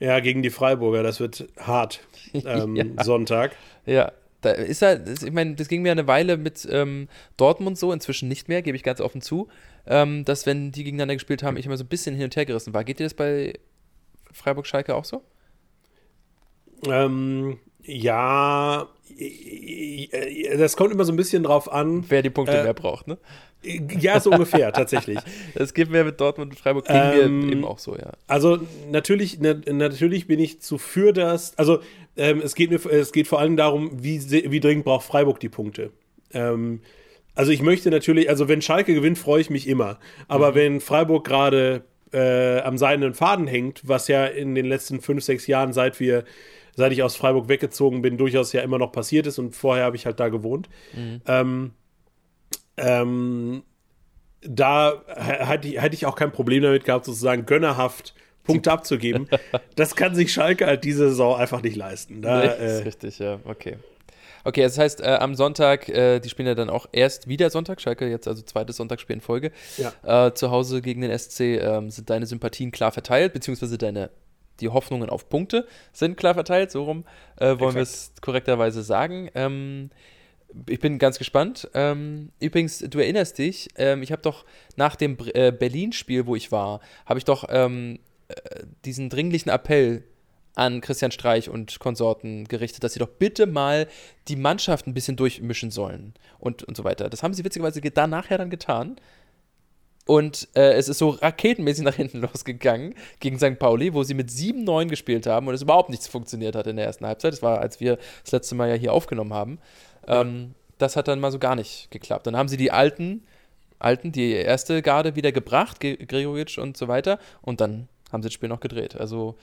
Ja, gegen die Freiburger, das wird hart. Ähm, ja. Sonntag. Ja, da ist er, ich meine, das ging mir eine Weile mit ähm, Dortmund so, inzwischen nicht mehr, gebe ich ganz offen zu, ähm, dass wenn die gegeneinander gespielt haben, ich immer so ein bisschen hin und her gerissen war. Geht dir das bei Freiburg-Schalke auch so? Ähm, ja, das kommt immer so ein bisschen drauf an. Wer die Punkte äh, mehr braucht, ne? Ja, so ungefähr, tatsächlich. Das geht mir mit Dortmund und Freiburg ging ähm, mir eben auch so, ja. Also natürlich, na, natürlich bin ich zu für das. Also ähm, es, geht mir, es geht vor allem darum, wie, wie dringend braucht Freiburg die Punkte. Ähm, also ich möchte natürlich, also wenn Schalke gewinnt, freue ich mich immer. Aber mhm. wenn Freiburg gerade äh, am seidenen Faden hängt, was ja in den letzten fünf, sechs Jahren, seit wir, seit ich aus Freiburg weggezogen bin, durchaus ja immer noch passiert ist und vorher habe ich halt da gewohnt. Mhm. Ähm, ähm, da hätte ich, hätte ich auch kein Problem damit gehabt, sozusagen gönnerhaft Punkte abzugeben. Das kann sich Schalke halt diese Saison einfach nicht leisten. Da, nee, äh, ist richtig, ja, okay. Okay, das heißt, äh, am Sonntag, äh, die spielen ja dann auch erst wieder Sonntag, Schalke jetzt also zweites Sonntagsspiel in Folge. Ja. Äh, zu Hause gegen den SC ähm, sind deine Sympathien klar verteilt, beziehungsweise deine die Hoffnungen auf Punkte sind klar verteilt, so rum äh, wollen wir es korrekterweise sagen. Ähm, ich bin ganz gespannt. Ähm, übrigens, du erinnerst dich, ähm, ich habe doch nach dem äh, Berlin-Spiel, wo ich war, habe ich doch ähm, äh, diesen dringlichen Appell an Christian Streich und Konsorten gerichtet, dass sie doch bitte mal die Mannschaft ein bisschen durchmischen sollen und, und so weiter. Das haben sie witzigerweise da nachher dann getan. Und äh, es ist so raketenmäßig nach hinten losgegangen gegen St. Pauli, wo sie mit 7-9 gespielt haben und es überhaupt nichts funktioniert hat in der ersten Halbzeit. Das war, als wir das letzte Mal ja hier aufgenommen haben. Ähm, das hat dann mal so gar nicht geklappt. Dann haben sie die alten, alten, die erste Garde wieder gebracht, Gregoritsch und so weiter. Und dann haben sie das Spiel noch gedreht. Also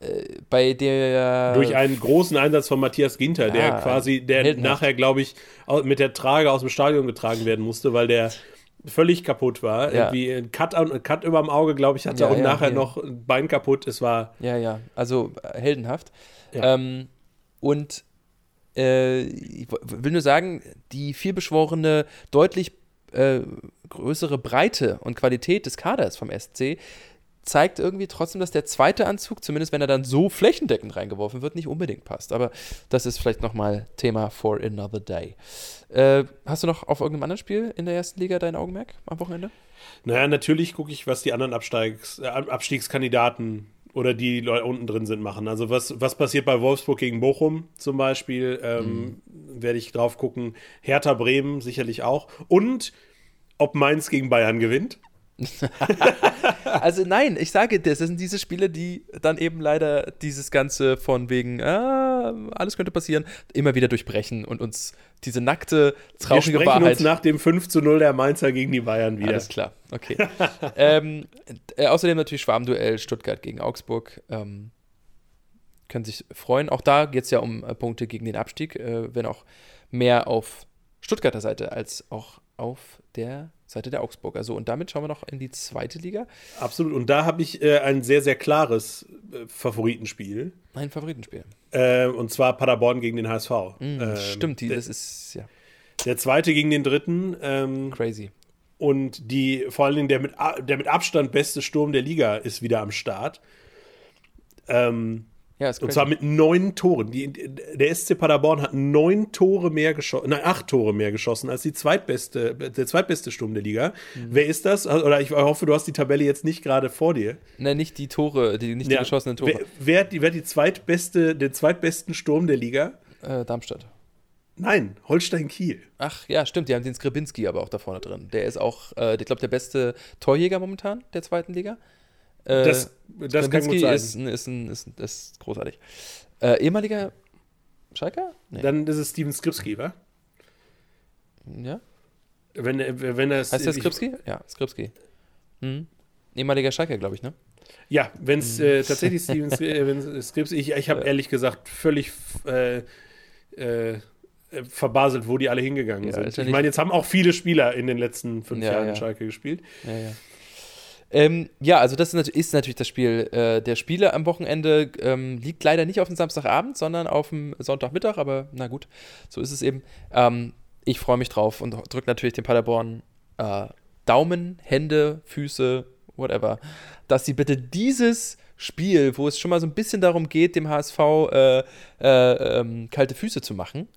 äh, bei der. Durch einen großen Einsatz von Matthias Ginter, ja, der quasi, der nachher, glaube ich, mit der Trage aus dem Stadion getragen werden musste, weil der völlig kaputt war. Ja. Irgendwie ein Cut, ein Cut über dem Auge, glaube ich, hatte ja, und ja, nachher noch ein Bein kaputt. Es war. Ja, ja, also äh, heldenhaft. Ähm, und äh, ich will nur sagen, die vielbeschworene, deutlich äh, größere Breite und Qualität des Kaders vom SC zeigt irgendwie trotzdem, dass der zweite Anzug, zumindest wenn er dann so flächendeckend reingeworfen wird, nicht unbedingt passt. Aber das ist vielleicht nochmal Thema for another day. Äh, hast du noch auf irgendeinem anderen Spiel in der ersten Liga dein Augenmerk am Wochenende? Naja, natürlich gucke ich, was die anderen Absteigs, äh, Abstiegskandidaten oder die Leute unten drin sind machen. Also was, was passiert bei Wolfsburg gegen Bochum zum Beispiel, ähm, mhm. werde ich drauf gucken. Hertha Bremen sicherlich auch. Und ob Mainz gegen Bayern gewinnt. also nein, ich sage das, das sind diese Spiele, die dann eben leider dieses Ganze von wegen, ah, alles könnte passieren, immer wieder durchbrechen und uns diese nackte, traurige Wir sprechen Wahrheit. uns nach dem 5 zu 0 der Mainzer gegen die Bayern wieder. Alles klar, okay. ähm, äh, außerdem natürlich Schwarmduell Stuttgart gegen Augsburg. Ähm, können sich freuen. Auch da geht es ja um äh, Punkte gegen den Abstieg, äh, wenn auch mehr auf Stuttgarter Seite als auch auf der Seite der Augsburger. So, und damit schauen wir noch in die zweite Liga. Absolut. Und da habe ich äh, ein sehr, sehr klares äh, Favoritenspiel. Ein Favoritenspiel. Äh, und zwar Paderborn gegen den HSV. Mm, ähm, stimmt, die, das ist, ja. Der zweite gegen den dritten. Ähm, Crazy. Und die, vor allen Dingen der mit, der mit Abstand beste Sturm der Liga ist wieder am Start. Ähm, Ja, ist Und zwar mit neun Toren. Die, der SC Paderborn hat neun Tore mehr geschossen, nein, acht Tore mehr geschossen als die zweitbeste, der zweitbeste Sturm der Liga. Mhm. Wer ist das? Oder ich hoffe, du hast die Tabelle jetzt nicht gerade vor dir. Nein, nicht die Tore, die nicht ja. die geschossenen Tore. Wer, wer, hat die, wer die zweitbeste, den zweitbesten Sturm der Liga? Äh, Darmstadt. Nein, Holstein Kiel. Ach ja, stimmt, die haben den Skribinski aber auch da vorne drin. Der ist auch, äh, ich glaube, der beste Torjäger momentan der zweiten Liga. Äh, das das kann gut sein. Ist, ist, ein, ist, ist großartig. Äh, ehemaliger Schalker? Nee. Dann ist es Steven Skripski, wa? Ja. Wenn, wenn das, heißt der Skripski? Ja, Skripski. Mhm. Ehemaliger Schalker, glaube ich, ne? Ja, wenn es äh, tatsächlich Steven äh, Skripski, ich, ich habe ehrlich gesagt völlig äh, äh, verbaselt, wo die alle hingegangen ja, sind. Ich meine, jetzt haben auch viele Spieler in den letzten fünf ja, Jahren ja. Schalke gespielt. Ja, ja. Ähm, ja, also das ist natürlich, das Spiel äh, der Spiele am Wochenende. Ähm, liegt leider nicht auf dem Samstagabend, sondern auf dem Sonntagmittag, aber na gut, so ist es eben. Ähm, ich freue mich drauf und drücke natürlich den Paderborn äh, Daumen, Hände, Füße, whatever, dass sie bitte dieses Spiel, wo es schon mal so ein bisschen darum geht, dem HSV äh, äh, ähm, kalte Füße zu machen,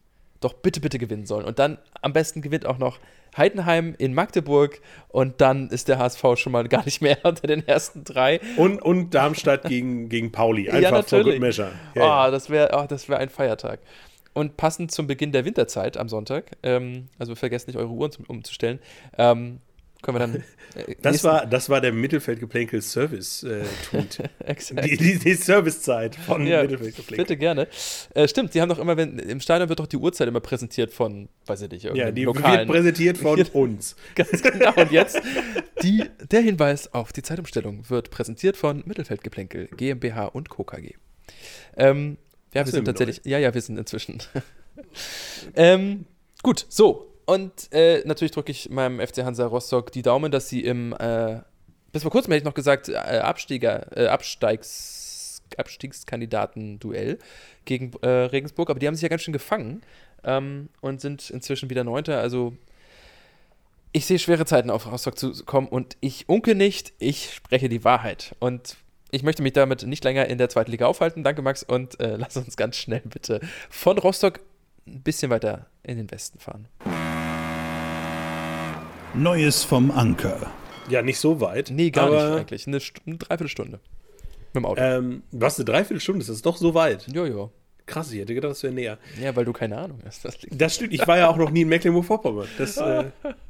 doch bitte, bitte gewinnen sollen. Und dann am besten gewinnt auch noch Heidenheim in Magdeburg und dann ist der HSV schon mal gar nicht mehr unter den ersten drei. Und, und Darmstadt gegen, gegen Pauli, einfach ja, for good measure. Ja, oh, das wäre oh, wär ein Feiertag. Und passend zum Beginn der Winterzeit am Sonntag, ähm, also vergesst nicht, eure Uhren umzustellen, ähm, können wir dann. Äh, das, war, das war der Mittelfeldgeplänkel Service-Tweet. Äh, die, die, die Servicezeit von ja, Mittelfeldgeplänkel. Bitte gerne. Äh, stimmt, die haben doch immer, wenn im Stadion wird doch die Uhrzeit immer präsentiert von, weiß ich nicht, Ja, die lokalen. wird präsentiert von uns. Ganz genau. Und jetzt die, der Hinweis auf die Zeitumstellung wird präsentiert von Mittelfeldgeplänkel GmbH und Co. KG. Ähm, ja, wir sind tatsächlich. Neu. Ja, ja, wir sind inzwischen. ähm, gut, so. Und äh, natürlich drücke ich meinem FC Hansa Rostock die Daumen, dass sie im, äh, bis vor kurzem hätte ich noch gesagt, äh, Abstieger, äh, Absteigs, Abstiegskandidaten-Duell gegen äh, Regensburg, aber die haben sich ja ganz schön gefangen ähm, und sind inzwischen wieder Neunter. Also ich sehe schwere Zeiten auf Rostock zu kommen und ich unke nicht, ich spreche die Wahrheit. Und ich möchte mich damit nicht länger in der zweiten Liga aufhalten. Danke, Max, und äh, lass uns ganz schnell bitte von Rostock ein bisschen weiter in den Westen fahren. Neues vom Anker. Ja, nicht so weit. Nee, gar nicht eigentlich. Eine, St eine Dreiviertelstunde. Mit dem Auto. Ähm, was, eine Dreiviertelstunde? Das ist doch so weit. Jojo. Krass, ich hätte gedacht, das wäre näher. Ja, weil du keine Ahnung hast. Das, das stimmt, ich war ja auch noch nie in Mecklenburg-Vorpommern. Das, äh,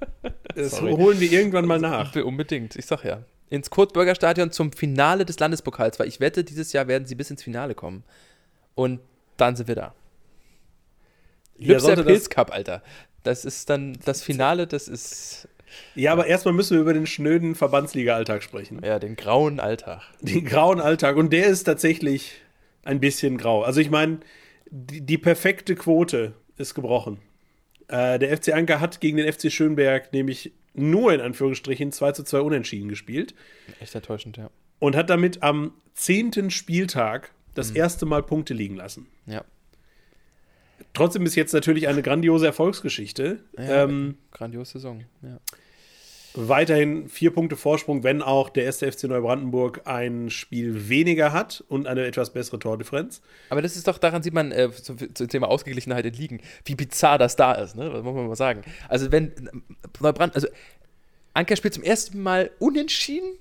das holen wir irgendwann mal nach. Unbedingt, ich sag ja. Ins Kurt-Burger Stadion zum Finale des Landespokals, weil ich wette, dieses Jahr werden sie bis ins Finale kommen. Und dann sind wir da. Lübser ja, Pilz Cup, Alter. Das ist dann das Finale, das ist. Ja, aber erstmal müssen wir über den schnöden Verbandsliga-Alltag sprechen. Ja, den grauen Alltag. Den grauen Alltag. Und der ist tatsächlich ein bisschen grau. Also ich meine, die, die, perfekte Quote ist gebrochen. Äh, der FC Anker hat gegen den FC Schönberg nämlich nur in Anführungsstrichen 2 zu 2 unentschieden gespielt. Echt enttäuschend, ja. Und hat damit am zehnten Spieltag das mhm. erste Mal Punkte liegen lassen. Ja. Trotzdem ist jetzt natürlich eine grandiose Erfolgsgeschichte. Ja, ähm, grandiose Saison, ja. Weiterhin vier Punkte Vorsprung, wenn auch der erste FC Neubrandenburg ein Spiel weniger hat und eine etwas bessere Tordifferenz. Aber das ist doch, daran sieht man äh, zum, zum, Thema Ausgeglichenheit in Ligen, wie bizarr das da ist, ne? Das muss man mal sagen. Also, wenn Neubrandenburg, also Anker spielt zum ersten Mal unentschieden,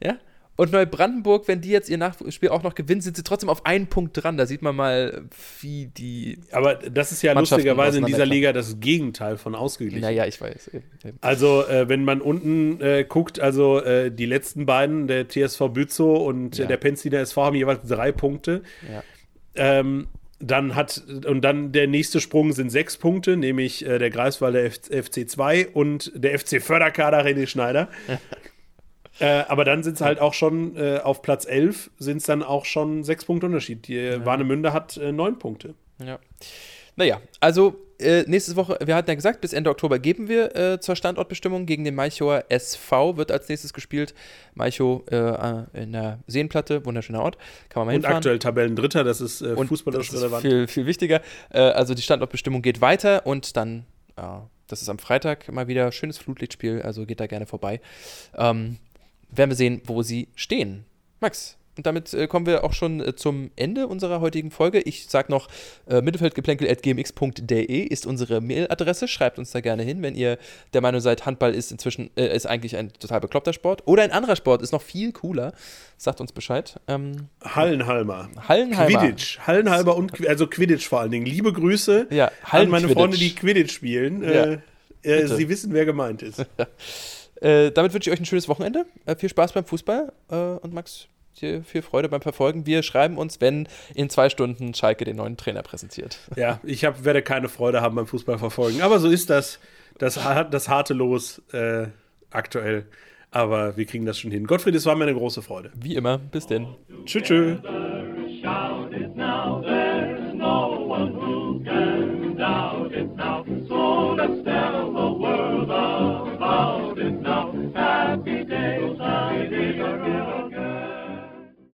ja, und Neubrandenburg, wenn die jetzt ihr Nachspiel auch noch gewinnen, sind sie trotzdem auf einen Punkt dran. Da sieht man mal, wie die. Aber das ist ja lustigerweise in dieser Liga das Gegenteil von ausgeglichen. Naja, ich weiß. Also, äh, wenn man unten äh, guckt, also äh, die letzten beiden, der TSV Bützow und ja. der Penziner SV, haben jeweils drei Punkte. Ja. Ähm, dann hat, und dann der nächste Sprung sind sechs Punkte, nämlich äh, der Greifswalder FC 2 und der FC Förderkader René Schneider. Äh, aber dann sind es halt auch schon äh, auf Platz 11 sind es dann auch schon sechs Punkte Unterschied. Die äh, ja. Warnemünde hat äh, neun Punkte. Ja. Naja, also äh, nächste Woche, wir hatten ja gesagt, bis Ende Oktober geben wir äh, zur Standortbestimmung gegen den Malchower SV, wird als nächstes gespielt. Malchow äh, in der Seenplatte, wunderschöner Ort, kann man mal hinfahren. Und aktuell Tabellendritter, das ist äh, fußballerisch relevant. Viel, viel wichtiger. also die Standortbestimmung geht weiter und dann, das ist am Freitag mal wieder schönes Flutlichtspiel, also geht da gerne vorbei. Ähm, werden wir sehen, wo sie stehen. Max, und damit äh, kommen wir auch schon äh, zum Ende unserer heutigen Folge. Ich sage noch, äh, mittelfeldgeplänkel.gmx.de ist unsere Mailadresse. Schreibt uns da gerne hin, wenn ihr der Meinung seid, Handball ist inzwischen äh, ist eigentlich ein total bekloppter Sport. Oder ein anderer Sport ist noch viel cooler. Sagt uns Bescheid. Ähm, Hallenhalmer. Hallenhalmer. Quidditch. Hallenhalber und also Quidditch vor allen Dingen. Liebe Grüße Ja, an meine. Freunde, die Quidditch spielen. Ja, Äh, äh, bitte. Sie wissen, wer gemeint ist. Äh, damit wünsche ich euch ein schönes Wochenende. Äh, viel Spaß beim Fußball. Äh, und Max, dir viel Freude beim Verfolgen. Wir schreiben uns, wenn in zwei Stunden Schalke den neuen Trainer präsentiert. Ja, ich hab, werde keine Freude haben beim Fußball verfolgen. Aber so ist das. Das, das harte Los äh, aktuell. Aber wir kriegen das schon hin. Gottfried, es war mir eine große Freude. Wie immer. Bis denn. Tschüss, tschüss.